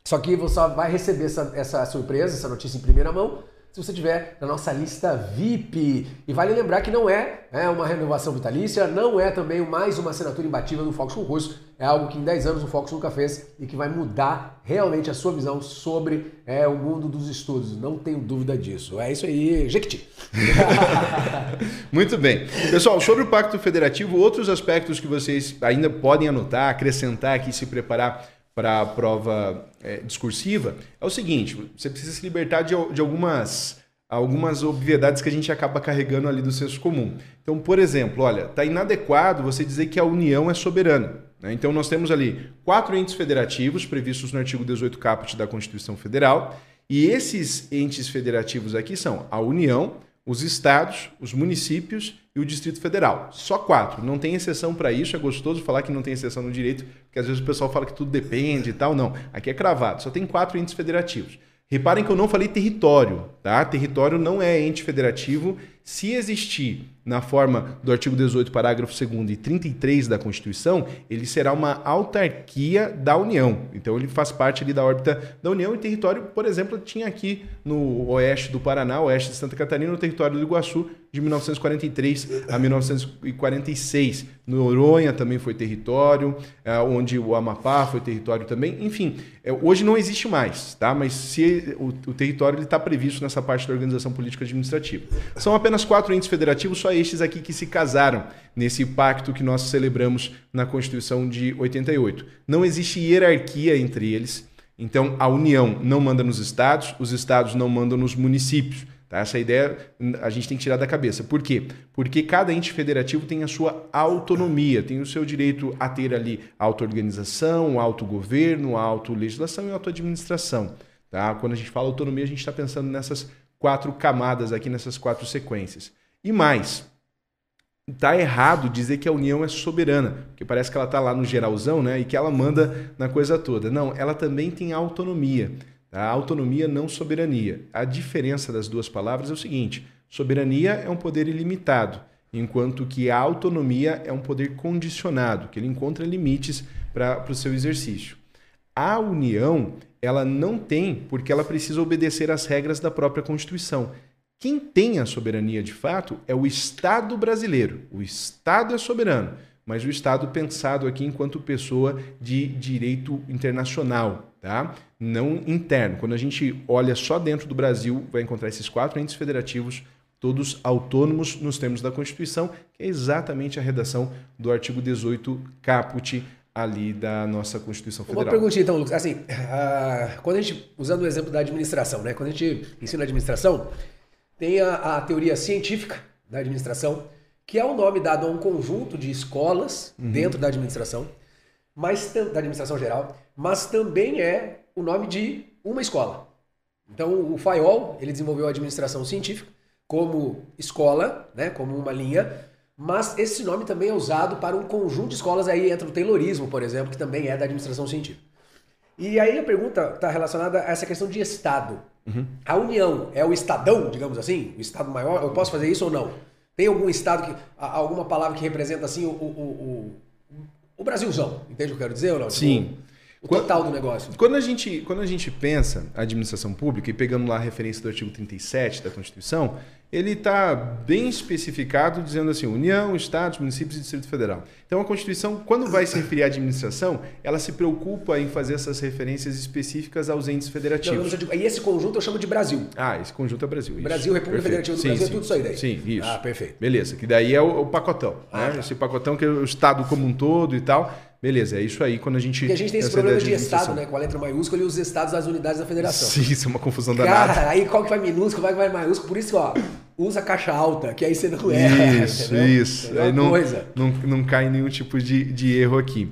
Só que você vai receber essa, essa surpresa, essa notícia em primeira mão, se você tiver na nossa lista VIP. E vale lembrar que não é, é uma renovação vitalícia, não é também mais uma assinatura imbatível do Focus Concurso, é algo que em 10 anos o Focus nunca fez e que vai mudar realmente a sua visão sobre é, o mundo dos estudos. Não tenho dúvida disso. É isso aí, Jequiti. [LAUGHS] Muito bem. Pessoal, sobre o Pacto Federativo, outros aspectos que vocês ainda podem anotar, acrescentar aqui, se preparar para a prova é, discursiva é o seguinte: você precisa se libertar de, de algumas algumas obviedades que a gente acaba carregando ali do senso comum. Então, por exemplo, olha, está inadequado você dizer que a União é soberana. Né? Então, nós temos ali quatro entes federativos previstos no artigo 18 caput da Constituição Federal, e esses entes federativos aqui são a União, os estados, os municípios e o Distrito Federal. Só quatro. Não tem exceção para isso. É gostoso falar que não tem exceção no direito, porque às vezes o pessoal fala que tudo depende e tal. Não. Aqui é cravado. Só tem quatro entes federativos. Reparem que eu não falei território, tá? Território não é ente federativo. Se existir na forma do artigo 18, parágrafo 2 e 33 da Constituição, ele será uma autarquia da União. Então ele faz parte ali da órbita da União e território, por exemplo, tinha aqui no oeste do Paraná, oeste de Santa Catarina, no território do Iguaçu, de 1943 a 1946. Noronha também foi território, é, onde o Amapá foi território também. Enfim, é, hoje não existe mais, tá? Mas se o, o território está previsto nessa parte da organização política administrativa. São apenas quatro entes federativos, só estes aqui que se casaram nesse pacto que nós celebramos na Constituição de 88. Não existe hierarquia entre eles. Então, a União não manda nos estados, os estados não mandam nos municípios. Tá? Essa ideia a gente tem que tirar da cabeça. Por quê? Porque cada ente federativo tem a sua autonomia, tem o seu direito a ter ali auto-organização, autogoverno, auto-legislação e auto-administração. Tá? Quando a gente fala autonomia, a gente está pensando nessas quatro camadas aqui, nessas quatro sequências. E mais, tá errado dizer que a União é soberana, porque parece que ela está lá no geralzão, né, e que ela manda na coisa toda. Não, ela também tem autonomia. Tá? Autonomia não soberania. A diferença das duas palavras é o seguinte: soberania é um poder ilimitado, enquanto que a autonomia é um poder condicionado, que ele encontra limites para o seu exercício. A União, ela não tem, porque ela precisa obedecer às regras da própria Constituição. Quem tem a soberania de fato é o Estado brasileiro. O Estado é soberano, mas o Estado pensado aqui enquanto pessoa de direito internacional, tá? Não interno. Quando a gente olha só dentro do Brasil, vai encontrar esses quatro entes federativos, todos autônomos nos termos da Constituição, que é exatamente a redação do artigo 18 caput ali da nossa Constituição Federal. Uma perguntinha então, Lucas. Assim, uh, quando a gente, usando o exemplo da administração, né? Quando a gente ensina administração, tem a, a, teoria científica da administração, que é o nome dado a um conjunto de escolas uhum. dentro da administração, mas da administração geral, mas também é o nome de uma escola. Então, o Fayol, ele desenvolveu a administração científica como escola, né, como uma linha, mas esse nome também é usado para um conjunto de escolas, aí entra o Taylorismo, por exemplo, que também é da administração científica. E aí a pergunta está relacionada a essa questão de Estado. Uhum. A União é o Estadão, digamos assim? O Estado maior? Eu posso fazer isso ou não? Tem algum Estado que. alguma palavra que representa assim o, o, o, o Brasilzão? Entende o que eu quero dizer ou não? Sim. Tipo, o total do negócio. Quando a, gente, quando a gente pensa a administração pública, e pegando lá a referência do artigo 37 da Constituição, ele está bem especificado, dizendo assim: União, Estados, municípios e Distrito Federal. Então, a Constituição, quando vai se referir à administração, ela se preocupa em fazer essas referências específicas aos entes federativos. Não, e esse conjunto eu chamo de Brasil. Ah, esse conjunto é Brasil. Isso. Brasil, República perfeito. Federativa do sim, Brasil, sim, é tudo isso aí daí. Sim, isso. Ah, perfeito. Beleza, que daí é o, o pacotão. Ah, né? Tá. Esse pacotão que é o Estado como um todo e tal. Beleza, é isso aí quando a gente. Porque a gente tem esse problema de, de Estado, né? Com a letra maiúscula e os estados das unidades da federação. Sim, isso é uma confusão danada. Cara, aí qual que vai minúsculo, qual que vai maiúsculo. Por isso, ó, usa caixa alta, que aí você não erra. Isso, [LAUGHS] entendeu? isso. É não, coisa. Não, não cai nenhum tipo de, de erro aqui.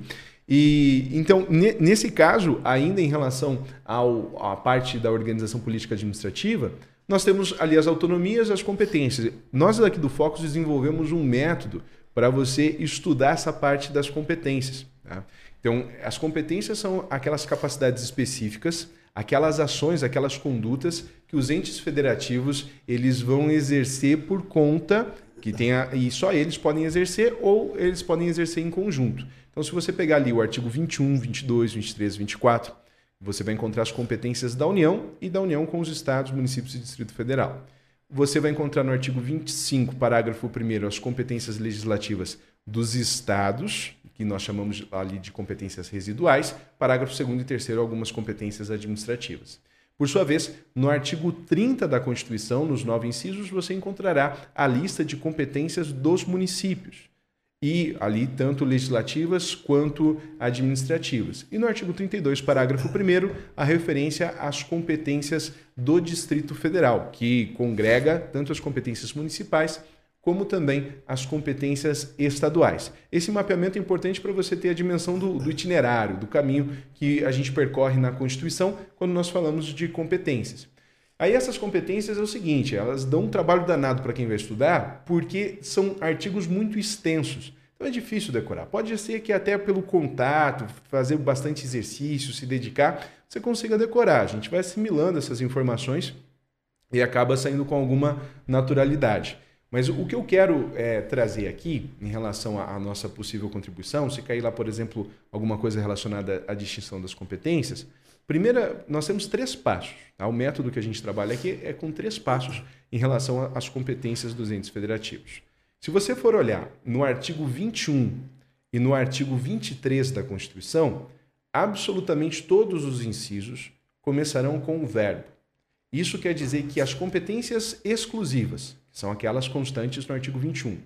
E então, nesse caso, ainda em relação ao, à parte da organização política administrativa, nós temos ali as autonomias e as competências. Nós aqui do Focus desenvolvemos um método para você estudar essa parte das competências. Tá? Então, as competências são aquelas capacidades específicas, aquelas ações, aquelas condutas que os entes federativos eles vão exercer por conta que tenha e só eles podem exercer ou eles podem exercer em conjunto. Então, se você pegar ali o artigo 21, 22, 23, 24, você vai encontrar as competências da União e da União com os estados, municípios e Distrito Federal. Você vai encontrar no artigo 25, parágrafo 1 as competências legislativas dos estados, que nós chamamos ali de competências residuais, parágrafo 2 e 3 algumas competências administrativas. Por sua vez, no artigo 30 da Constituição, nos nove incisos, você encontrará a lista de competências dos municípios. E ali, tanto legislativas quanto administrativas. E no artigo 32, parágrafo 1, a referência às competências do Distrito Federal, que congrega tanto as competências municipais como também as competências estaduais. Esse mapeamento é importante para você ter a dimensão do, do, itinerário, do caminho que a gente percorre na Constituição quando nós falamos de competências. Aí essas competências é o seguinte, elas dão um trabalho danado para quem vai estudar, porque são artigos muito extensos. Então é difícil decorar. Pode ser que até pelo contato, fazer bastante exercício, se dedicar, você consiga decorar. A gente vai assimilando essas informações e acaba saindo com alguma naturalidade. Mas o que eu quero é, trazer aqui, em relação à, nossa possível contribuição, se cair lá, por exemplo, alguma coisa relacionada à distinção das competências, primeira, nós temos três passos. Tá? O método que a gente trabalha aqui é com três passos em relação às competências dos entes federativos. Se você for olhar no artigo 21 e no artigo 23 da Constituição, absolutamente todos os incisos começarão com o verbo. Isso quer dizer que as competências exclusivas, são aquelas constantes no artigo 21.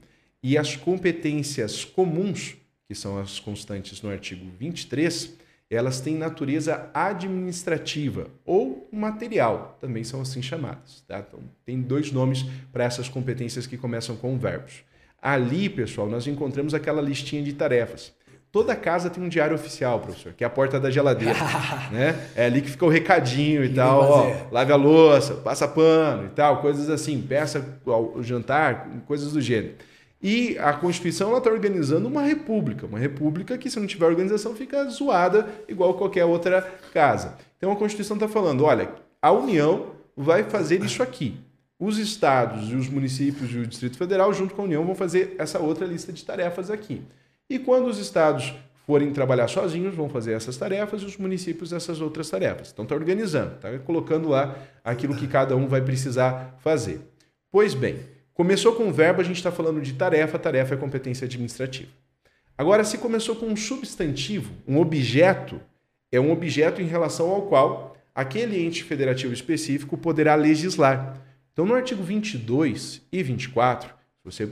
E as competências comuns, que são as constantes no artigo 23, elas têm natureza administrativa ou material, também são assim chamadas. Tá? Então, tem dois nomes para essas competências que começam com verbos. Ali, pessoal, nós encontramos aquela listinha de tarefas. Toda casa tem um diário oficial, professor, que é a porta da geladeira. [LAUGHS] né? É ali que fica o recadinho e, e tal. Ó, lave a louça, passa pano e tal, coisas assim, peça o jantar, coisas do gênero. E a Constituição está organizando uma república, uma república que, se não tiver organização, fica zoada igual qualquer outra casa. Então a Constituição está falando: olha, a União vai fazer isso aqui. Os estados e os municípios e o Distrito Federal, junto com a União, vão fazer essa outra lista de tarefas aqui. E quando os estados forem trabalhar sozinhos, vão fazer essas tarefas e os municípios essas outras tarefas. Então está organizando, está colocando lá aquilo que cada um vai precisar fazer. Pois bem, começou com verbo, a gente está falando de tarefa, tarefa é competência administrativa. Agora, se começou com um substantivo, um objeto, é um objeto em relação ao qual aquele ente federativo específico poderá legislar. Então, no artigo 22 e 24, se você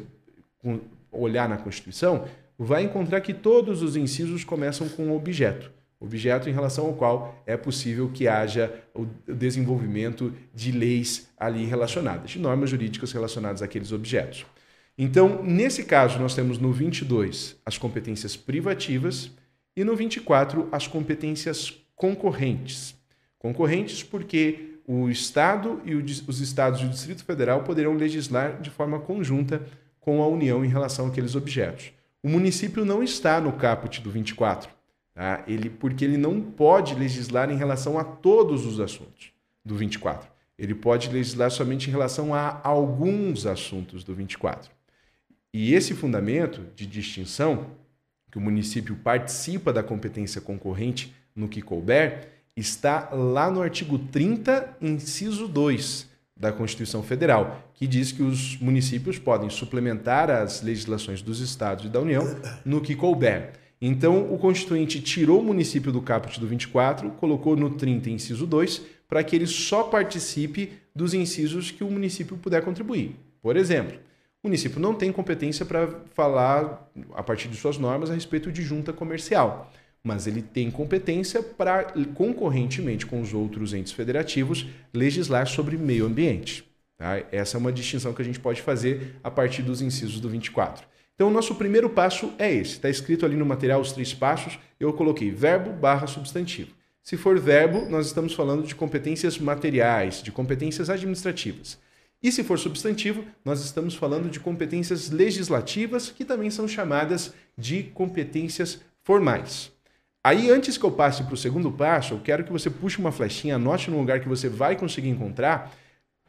olhar na Constituição, vai encontrar que todos os incisos começam com um objeto. Objeto em relação ao qual é possível que haja o desenvolvimento de leis ali relacionadas, de normas jurídicas relacionadas àqueles objetos. Então, nesse caso, nós temos no 22 as competências privativas e no 24 as competências concorrentes. Concorrentes porque o Estado e os Estados e o Distrito Federal poderão legislar de forma conjunta com a União em relação àqueles objetos. O município não está no caput do 24, tá? ele, porque ele não pode legislar em relação a todos os assuntos do 24. Ele pode legislar somente em relação a alguns assuntos do 24. E esse fundamento de distinção, que o município participa da competência concorrente no que couber, está lá no artigo 30, inciso 2 da Constituição Federal, que diz que os municípios podem suplementar as legislações dos estados e da União no que couber. Então, o Constituinte tirou o município do caput do 24, colocou no 30, inciso 2, para que ele só participe dos incisos que o município puder contribuir. Por exemplo, o município não tem competência para falar, a partir de suas normas, a respeito de junta comercial mas ele tem competência para, concorrentemente com os outros entes federativos, legislar sobre meio ambiente. Tá? Essa é uma distinção que a gente pode fazer a partir dos incisos do 24. Então, o nosso primeiro passo é esse. Está escrito ali no material os três passos. Eu coloquei verbo barra substantivo. Se for verbo, nós estamos falando de competências materiais, de competências administrativas. E se for substantivo, nós estamos falando de competências legislativas, que também são chamadas de competências formais. Aí, antes que eu passe para o segundo passo, eu quero que você puxe uma flechinha, anote no lugar que você vai conseguir encontrar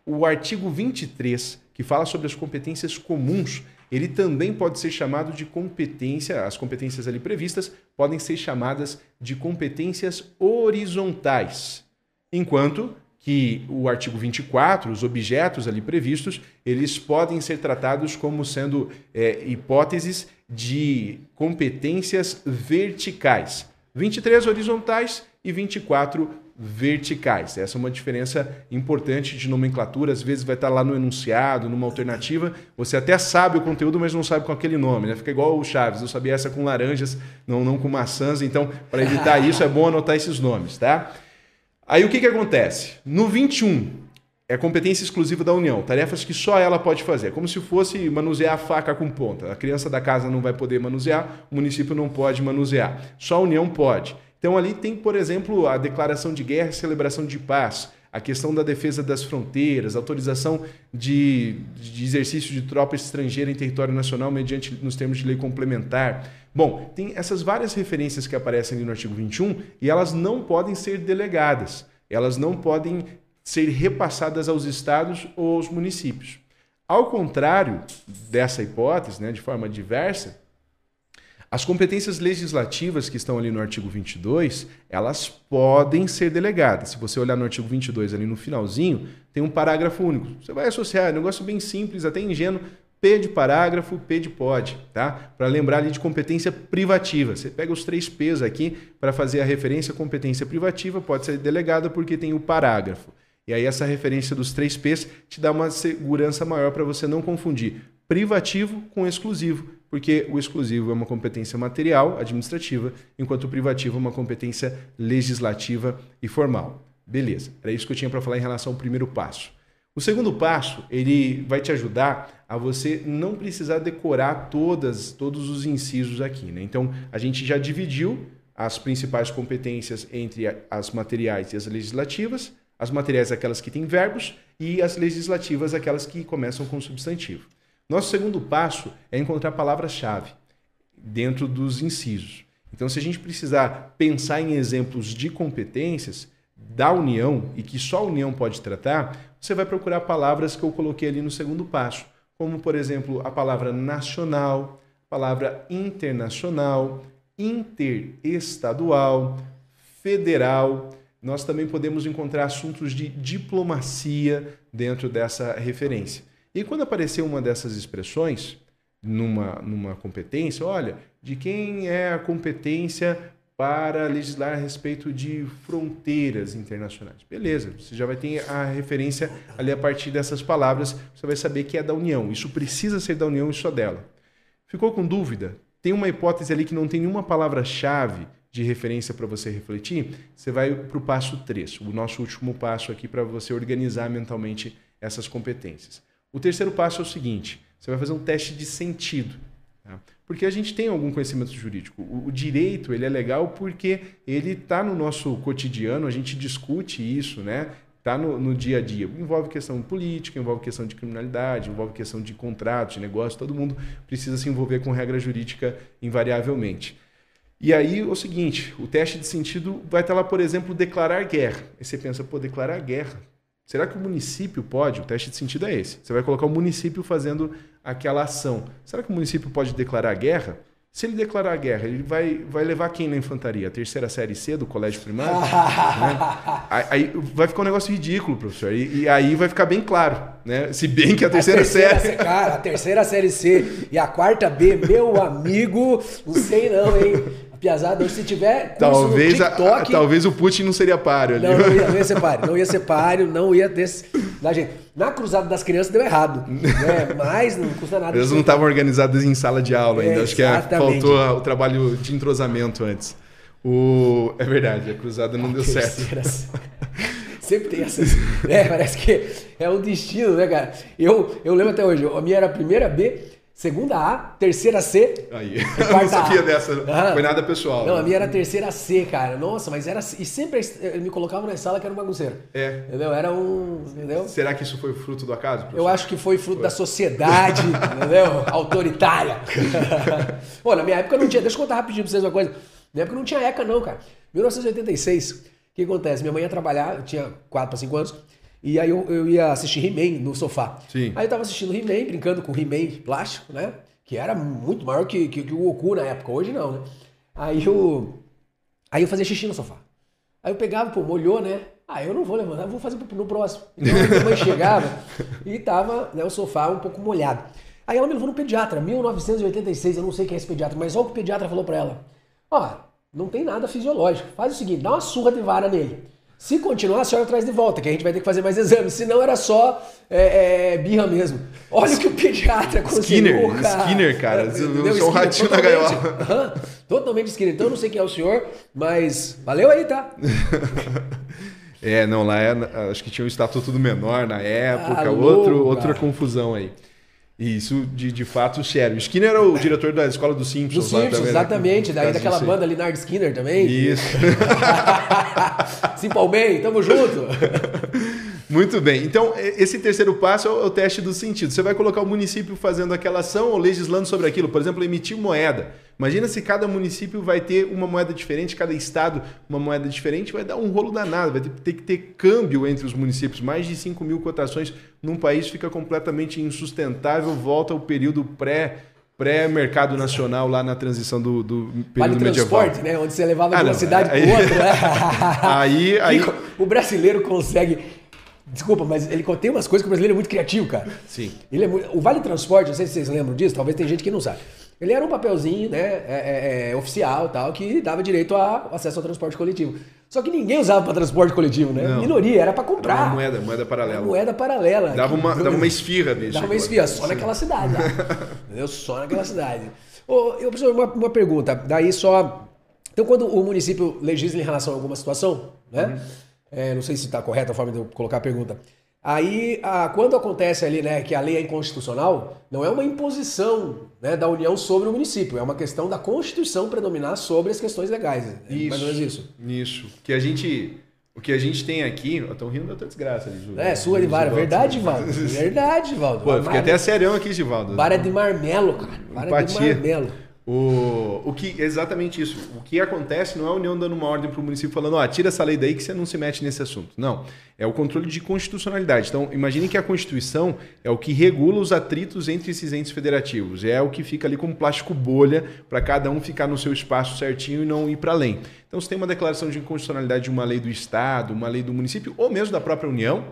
o artigo 23, que fala sobre as competências comuns. Ele também pode ser chamado de competência, as competências ali previstas podem ser chamadas de competências horizontais. Enquanto que o artigo 24, os objetos ali previstos, eles podem ser tratados como sendo é, hipóteses de competências verticais. 23 horizontais e 24 verticais. Essa é uma diferença importante de nomenclatura. Às vezes vai estar lá no enunciado, numa alternativa. Você até sabe o conteúdo, mas não sabe com aquele nome. Né? Fica igual o Chaves. Eu sabia essa com laranjas, não, não com maçãs. Então, para evitar isso, é bom anotar esses nomes. tá? Aí o que, que acontece? No 21, é competência exclusiva da União, tarefas que só ela pode fazer, como se fosse manusear a faca com ponta. A criança da casa não vai poder manusear, o município não pode manusear, só a União pode. Então ali tem, por exemplo, a declaração de guerra e celebração de paz, a questão da defesa das fronteiras, autorização de, de exercício de tropa estrangeira em território nacional mediante nos termos de lei complementar. Bom, tem essas várias referências que aparecem ali no artigo 21 e elas não podem ser delegadas. Elas não podem ser repassadas aos estados ou aos municípios. Ao contrário dessa hipótese, né, de forma diversa, as competências legislativas que estão ali no artigo 22, elas podem ser delegadas. Se você olhar no artigo 22 ali no finalzinho, tem um parágrafo único. Você vai associar, é um negócio bem simples, até ingênuo, P de parágrafo, P de pode, tá? Para lembrar ali de competência privativa. Você pega os três P's aqui para fazer a referência competência privativa, pode ser delegada porque tem o parágrafo. E aí essa referência dos três P's te dá uma segurança maior para você não confundir privativo com exclusivo, porque o exclusivo é uma competência material, administrativa, enquanto o privativo é uma competência legislativa e formal. Beleza, era isso que eu tinha para falar em relação ao primeiro passo. O segundo passo, ele vai te ajudar a você não precisar decorar todas, todos os incisos aqui. Né? Então, a gente já dividiu as principais competências entre as materiais e as legislativas. As materiais aquelas que têm verbos e as legislativas aquelas que começam com substantivo. Nosso segundo passo é encontrar palavras-chave dentro dos incisos. Então, se a gente precisar pensar em exemplos de competências da União e que só a União pode tratar, você vai procurar palavras que eu coloquei ali no segundo passo, como, por exemplo, a palavra nacional, palavra internacional, interestadual, federal. Nós também podemos encontrar assuntos de diplomacia dentro dessa referência. E quando aparecer uma dessas expressões numa, numa competência, olha, de quem é a competência para legislar a respeito de fronteiras internacionais. Beleza, você já vai ter a referência ali a partir dessas palavras, você vai saber que é da União. Isso precisa ser da União e só dela. Ficou com dúvida? Tem uma hipótese ali que não tem nenhuma palavra-chave de referência para você refletir? Você vai para o passo 3, o nosso último passo aqui para você organizar mentalmente essas competências. O terceiro passo é o seguinte: você vai fazer um teste de sentido. Tá? Porque a gente tem algum conhecimento jurídico. O, direito ele é legal porque ele está no nosso cotidiano, a gente discute isso, né? Está no, no, dia a dia. Envolve questão política, envolve questão de criminalidade, envolve questão de contratos, de negócio. Todo mundo precisa se envolver com regra jurídica invariavelmente. E aí, o seguinte, o teste de sentido vai estar lá, por exemplo, declarar guerra. Aí você pensa, pô, declarar guerra. Será que o município pode? O teste de sentido é esse. Você vai colocar o município fazendo aquela ação. Será que o município pode declarar guerra? Se ele declarar guerra, ele vai, vai levar quem na infantaria? A terceira série C do colégio primário? [LAUGHS] né? Aí vai ficar um negócio ridículo, professor. E, e, aí vai ficar bem claro, né? Se bem que a terceira, a terceira série. Cara, a terceira série C e a quarta B, meu amigo, não sei não, hein? Piazada, se tiver talvez TikTok, a, talvez o Putin não seria páreo ali. Não, não ia, não ia ser páreo, não ia ser páreo, não ia ter da gente. Na cruzada das crianças deu errado, né? Mas não custa nada. Eles não estavam organizados em sala de aula ainda, é, acho que é, faltou o trabalho de entrosamento antes. O... É verdade, a cruzada não a deu certo. [LAUGHS] Sempre tem essas. É, parece que é um destino, né, cara? Eu, eu lembro até hoje, a minha era a primeira B, Segunda A, terceira C. Aí, [LAUGHS] eu não sabia a. dessa. Ah, foi nada pessoal. Não, né? a minha era terceira C, cara. Nossa, mas era. E sempre me colocavam na sala que era um bagunceiro. É. Entendeu? Era um. Entendeu? Será que isso foi fruto do acaso? Professor? Eu acho que foi fruto foi. da sociedade, [LAUGHS] entendeu? Autoritária. [LAUGHS] Pô, na minha época não tinha. Deixa eu contar rapidinho pra vocês uma coisa. Na minha época não tinha ECA, não, cara. 1986. O que acontece? Minha mãe ia trabalhar, eu tinha 4 para 5 anos. E aí eu, eu ia assistir He-Man no sofá. Sim. Aí eu tava assistindo He-Man, brincando com He-Man plástico, né? Que era muito maior que, que, que, o Goku na época. Hoje não, né? Aí eu, aí eu fazia xixi no sofá. Aí eu pegava, pô, molhou, né? Ah, eu não vou levantar, vou fazer no próximo. Então a minha mãe chegava e tava né, o sofá um pouco molhado. Aí ela me levou no pediatra, 1986, eu não sei quem é esse pediatra, mas olha o que o pediatra falou pra ela. Ó, não tem nada fisiológico. Faz o seguinte, dá uma surra de vara nele. Se continuar, a senhora traz de volta, que a gente vai ter que fazer mais exames. Senão era só é, é, birra mesmo. Olha o que o pediatra conseguiu. Skinner, cara. Skinner, cara. É, sou um ratinho da gaiola. totalmente Skinner. Então eu não sei quem é o senhor, mas valeu aí, tá? [LAUGHS] é, não, lá é, acho que tinha um estatuto do menor na época, ah, outro, outra confusão aí. Isso, de, de fato, sério. Skinner era o [LAUGHS] diretor da escola dos Simpsons. Dos Simpsons, também, né? exatamente. Né? Daí daquela banda Leonard Skinner também. Isso. [LAUGHS] Simple Man, tamo junto. [LAUGHS] Muito bem. Então, esse terceiro passo é o teste do sentido. Você vai colocar o município fazendo aquela ação ou legislando sobre aquilo. Por exemplo, emitir moeda. Imagina se cada município vai ter uma moeda diferente, cada estado uma moeda diferente, vai dar um rolo danado. Vai ter, que ter câmbio entre os municípios. Mais de 5 mil cotações num país fica completamente insustentável. Volta ao período pré pré-mercado nacional lá na transição do, do período vale medieval. transporte, né? Onde você levava ah, de uma cidade para outra. Né? [LAUGHS] aí, aí... [LAUGHS] O brasileiro consegue Desculpa, mas ele tem umas coisas que o brasileiro é muito criativo, cara. Sim. Ele é muito... O Vale Transporte, não sei se vocês lembram disso, talvez tem gente que não sabe. Ele era um papelzinho, né, é, é, é, oficial tal, que dava direito ao acesso ao transporte coletivo. Só que ninguém usava para transporte coletivo, né? Não. Minoria, era para comprar. Era uma moeda, moeda paralela. Moeda paralela. Dava uma, dava uma esfirra, bicho. Dava uma esfia, só naquela cidade lá. [LAUGHS] Entendeu? Só naquela cidade. Ô, eu, professor, uma, uma pergunta. Daí só. Então, quando o município legisla em relação a alguma situação, né? É, não sei se está correta a forma de eu colocar a pergunta. Aí, a- quando acontece ali, né, que a lei é inconstitucional, não é uma imposição né, da União sobre o município, é uma questão da Constituição predominar sobre as questões legais. É mais ou menos isso. Isso. Que a gente, o que a gente tem aqui... Estão rindo da tua desgraça ali, Ju. É, sua de vara. Verdade, Valdo. Verdade, Valdo. Pô, eu fiquei até serião aqui, Givaldo. Vara de marmelo, cara. Vara Empatia. de marmelo. O, o que exatamente isso. O que acontece não é a União dando uma ordem para o município falando, ó, tira essa lei daí que você não se mete nesse assunto. Não. É o controle de constitucionalidade. Então, imagine que a Constituição é o que regula os atritos entre esses entes federativos. É o que fica ali como plástico bolha para cada um ficar no seu espaço certinho e não ir para além. Então, se tem uma declaração de inconstitucionalidade de uma lei do Estado, uma lei do município, ou mesmo da própria União,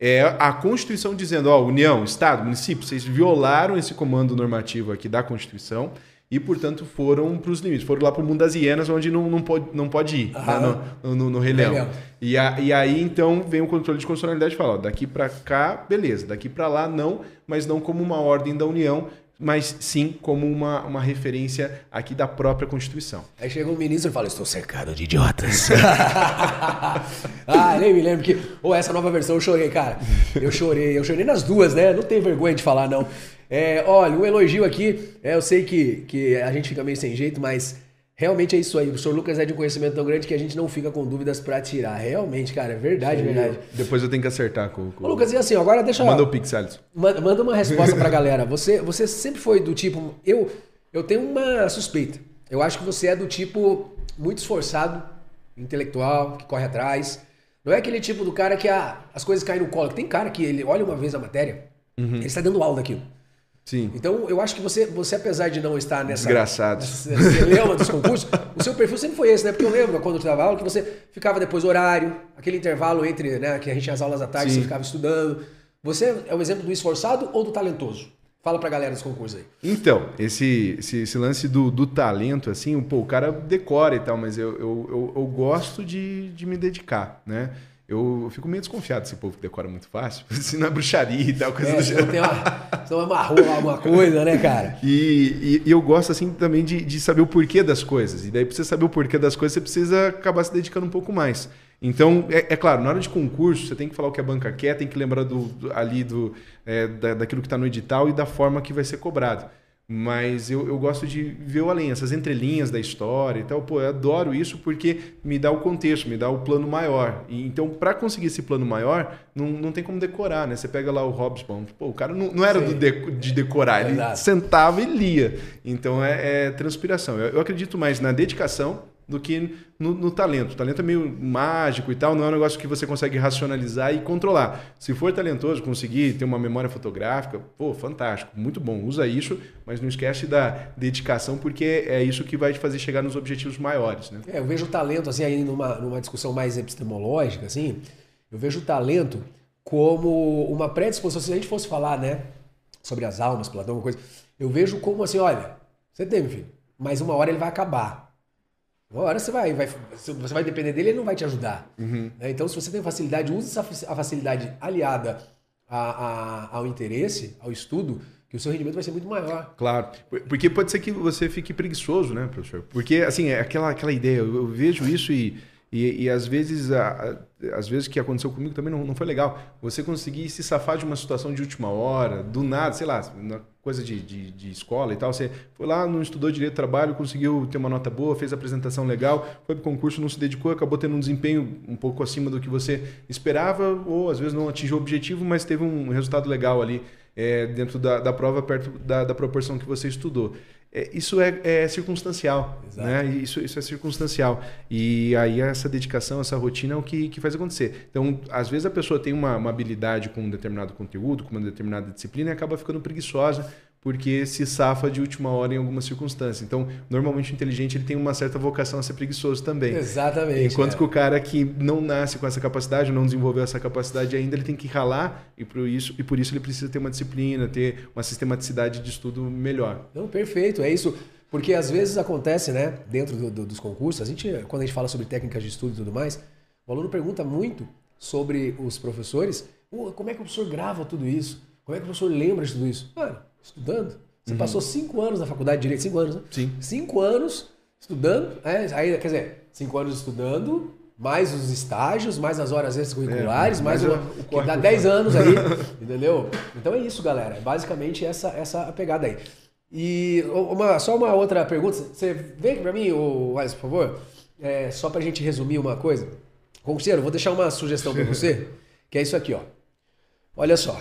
é a Constituição dizendo, ó, União, Estado, município, vocês violaram esse comando normativo aqui da Constituição e, portanto, foram para os limites. Foram lá para o mundo das hienas, onde não, não, pode, não pode ir, né, Aham. no, no, no Rei Leão. E, a- e aí, então, vem o controle de constitucionalidade e fala, ó, daqui para cá, beleza, daqui para lá, não, mas não como uma ordem da União, mas sim como uma, uma referência aqui da própria Constituição. Aí chega um ministro e fala: Estou cercado de idiotas. [LAUGHS] ah, nem me lembro que. Ou essa nova versão eu chorei, cara. Eu chorei, eu chorei nas duas, né? Não tenho vergonha de falar, não. É, olha, um elogio aqui. É, eu sei que, que a gente fica meio sem jeito, mas realmente é isso aí. O professor Lucas é de um conhecimento tão grande que a gente não fica com dúvidas pra tirar. Realmente, cara, é verdade, verdade. Depois eu tenho que acertar com, com... Ô, Lucas, e assim, agora deixa Manda o Pix, Alisson. Manda, uma resposta pra galera. Você, você sempre foi do tipo. Eu, eu tenho uma suspeita. Eu acho que você é do tipo muito esforçado, intelectual, que corre atrás. Não é aquele tipo do cara que ah, as coisas caem no colo. Tem cara que ele olha uma vez a matéria, ele está dando aula daquilo. Sim. Então, eu acho que você, você apesar de não estar nessa. Desgraçado. dos concursos, o seu perfil sempre foi esse, né? Porque eu lembro quando eu dava aula que você ficava depois do horário, aquele intervalo entre, né, que a gente tinha as aulas à tarde, Sim. você ficava estudando. Você é o exemplo do esforçado ou do talentoso? Fala pra galera dos concursos aí. Então, esse, esse, esse lance do, do talento, assim, pô, o cara decora e tal, mas eu, eu, eu, eu gosto de, de me dedicar, né? Eu, eu fico meio desconfiado desse povo que decora muito fácil, [LAUGHS] se não é bruxaria e tal, coisa É, do gênero. não tem uma, não amarrou alguma coisa, né, cara? [LAUGHS] E, e- e eu gosto, assim, também de, de saber o porquê das coisas. E daí, pra você saber o porquê das coisas, você precisa acabar se dedicando um pouco mais. Então, é, é claro, na hora de concurso, você tem que falar o que a banca quer, tem que lembrar do, do- ali do, é, da, daquilo que está no edital e da forma que vai ser cobrado. Mas eu, eu gosto de ver o além, essas entrelinhas da história e tal. Pô, eu adoro isso porque me dá o contexto, me dá o plano maior. E, então, para conseguir esse plano maior, não, não tem como decorar, né? Você pega lá o Hobsbawm, pô, o cara não, não era de, de decorar, ele Exato. sentava e lia. Então é, é transpiração. Eu, eu acredito mais na dedicação do que no, no talento. O talento é meio mágico e tal, não é um negócio que você consegue racionalizar e controlar. Se for talentoso, conseguir ter uma memória fotográfica, pô, fantástico, muito bom. Usa isso, mas não esquece da dedicação, porque é isso que vai te fazer chegar nos objetivos maiores, né? É, eu vejo o talento, assim, aí numa, numa discussão mais epistemológica, assim, eu vejo o talento como uma predisposição. Se a gente fosse falar, né, sobre as almas, Platão, uma coisa, eu vejo como assim, olha, você tem, meu filho, mas uma hora ele vai acabar. Uma hora você vai, vai, você vai depender dele, ele não vai te ajudar. Né? Então, se você tem facilidade, use essa a facilidade aliada a- a- ao interesse, ao estudo, que o seu rendimento vai ser muito maior. Claro, Por- porque pode ser que você fique preguiçoso, né, professor? Porque, assim, é aquela, aquela ideia, eu, eu vejo isso e, e, e às vezes, a, a- às vezes que aconteceu comigo também não, não foi legal. Você conseguir se safar de uma situação de última hora, do nada, sei lá, coisa de, de, de escola e tal, você foi lá, não estudou direito de trabalho, conseguiu ter uma nota boa, fez a apresentação legal, foi pro concurso, não se dedicou, acabou tendo um desempenho um pouco acima do que você esperava, ou às vezes não atingiu o objetivo, mas teve um resultado legal ali é, dentro da, da prova, perto da, da proporção que você estudou. É, isso é, é circunstancial, Exato. né? Isso, isso é circunstancial. E aí essa dedicação, essa rotina é o que, que faz acontecer. Então, às vezes a pessoa tem uma, uma habilidade com um determinado conteúdo, com uma determinada disciplina e acaba ficando preguiçosa porque se safa de última hora em alguma circunstância. Então, normalmente o inteligente ele tem uma certa vocação a ser preguiçoso também. Exatamente. Enquanto é. que o cara que não nasce com essa capacidade, não desenvolveu essa capacidade ainda, ele tem que ralar e por isso, e por isso ele precisa ter uma disciplina, ter uma sistematicidade de estudo melhor. Não, perfeito, é isso. Porque às vezes acontece, né, dentro do, do, dos concursos, a gente, quando a gente fala sobre técnicas de estudo e tudo mais, o aluno pergunta muito sobre os professores, como é que o professor grava tudo isso? Como é que o professor lembra de tudo isso? Mano, estudando. Você uhum. passou cinco anos na faculdade de Direito, cinco anos, né? Sim. Cinco anos estudando, é, aí, quer dizer, cinco anos estudando, mais os estágios, mais as horas extracurriculares, é, mais, mais o, o que dá 10 anos aí, [LAUGHS] entendeu? Então é isso, galera. É basicamente essa essa pegada aí. E uma, só uma outra pergunta. Você vem aqui para mim, Alisson, por favor? É, só para a gente resumir uma coisa. Concurseiro, vou deixar uma sugestão para [LAUGHS] você, que é isso aqui, ó. Olha só.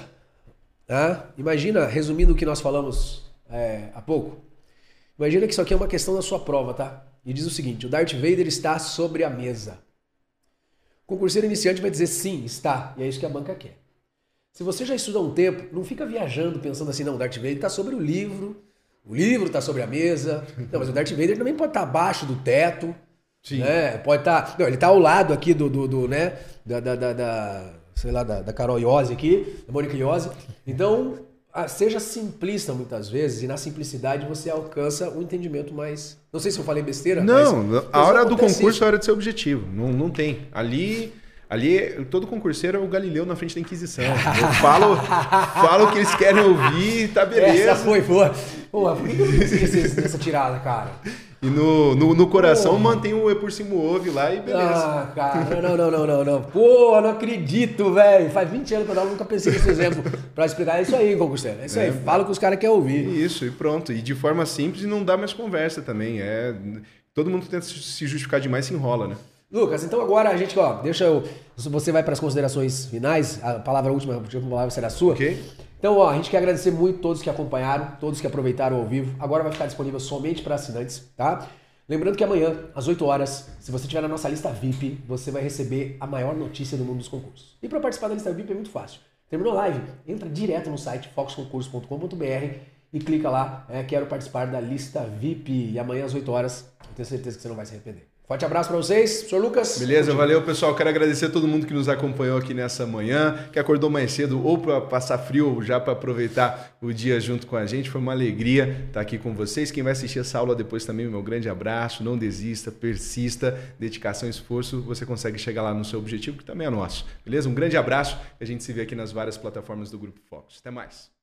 Tá? Imagina, resumindo o que nós falamos é, há pouco. Imagina que isso aqui é uma questão da sua prova, tá? E diz o seguinte: o Darth Vader está sobre a mesa. O concurseiro iniciante vai dizer sim, está. E é isso que a banca quer. Se você já estuda há um tempo, não fica viajando pensando assim, não, o Darth Vader está sobre o livro, o livro está sobre a mesa. Não, mas o Darth Vader também pode estar tá abaixo do teto. Sim. Né? Pode estar. Tá, não, ele está ao lado aqui do, do, do né? Da, da, da, da, sei lá, da, da Carol Iose aqui, da Mônica Iose. Então, seja simplista muitas vezes, e na simplicidade você alcança um entendimento mais. Não sei se eu falei besteira. Não, mas, a hora do concurso isso. é a hora de ser objetivo. Não, não tem. Ali. Ali, todo concurseiro é o Galileu na frente da Inquisição. Eu falo, falo o que eles querem ouvir, tá [LAUGHS] beleza. Essa foi, foi. Pô, por que eu não esqueci dessa tirada, cara? E no, no, no coração Porra. mantém o E por cima ouve lá e beleza. Ah, cara, não, não, não, não, não. Pô, não acredito, velho. Faz 20 anos que eu nunca pensei nesse exemplo pra explicar. É isso aí, concurseiro. É isso é. aí. Fala o que os caras querem ouvir. Isso, e pronto. E de forma simples e não dá mais conversa também. É... Todo mundo tenta se justificar demais se enrola, né? Lucas, então agora a gente, ó, deixa eu. Você vai para as considerações finais, a palavra última, a palavra será sua. Ok. Então, ó, a gente quer agradecer muito todos que acompanharam, todos que aproveitaram ao vivo. Agora vai ficar disponível somente para assinantes, tá? Lembrando que amanhã, às 8 horas, se você estiver na nossa lista VIP, você vai receber a maior notícia do mundo dos concursos. E para participar da lista VIP é muito fácil. Terminou a live? Entra direto no site foxconcurso.com.br e clica lá, é, quero participar da lista VIP. E amanhã às 8 horas, eu tenho certeza que você não vai se arrepender. Forte abraço para vocês, senhor Lucas. Beleza, valeu pessoal. Quero agradecer a todo mundo que nos acompanhou aqui nessa manhã, que acordou mais cedo ou para passar frio ou já para aproveitar o dia junto com a gente. Foi uma alegria estar aqui com vocês. Quem vai assistir essa aula depois também, meu grande abraço. Não desista, persista, dedicação, esforço. Você consegue chegar lá no seu objetivo, que também é nosso. Beleza? Um grande abraço. A gente se vê aqui nas várias plataformas do Grupo Focus. Até mais.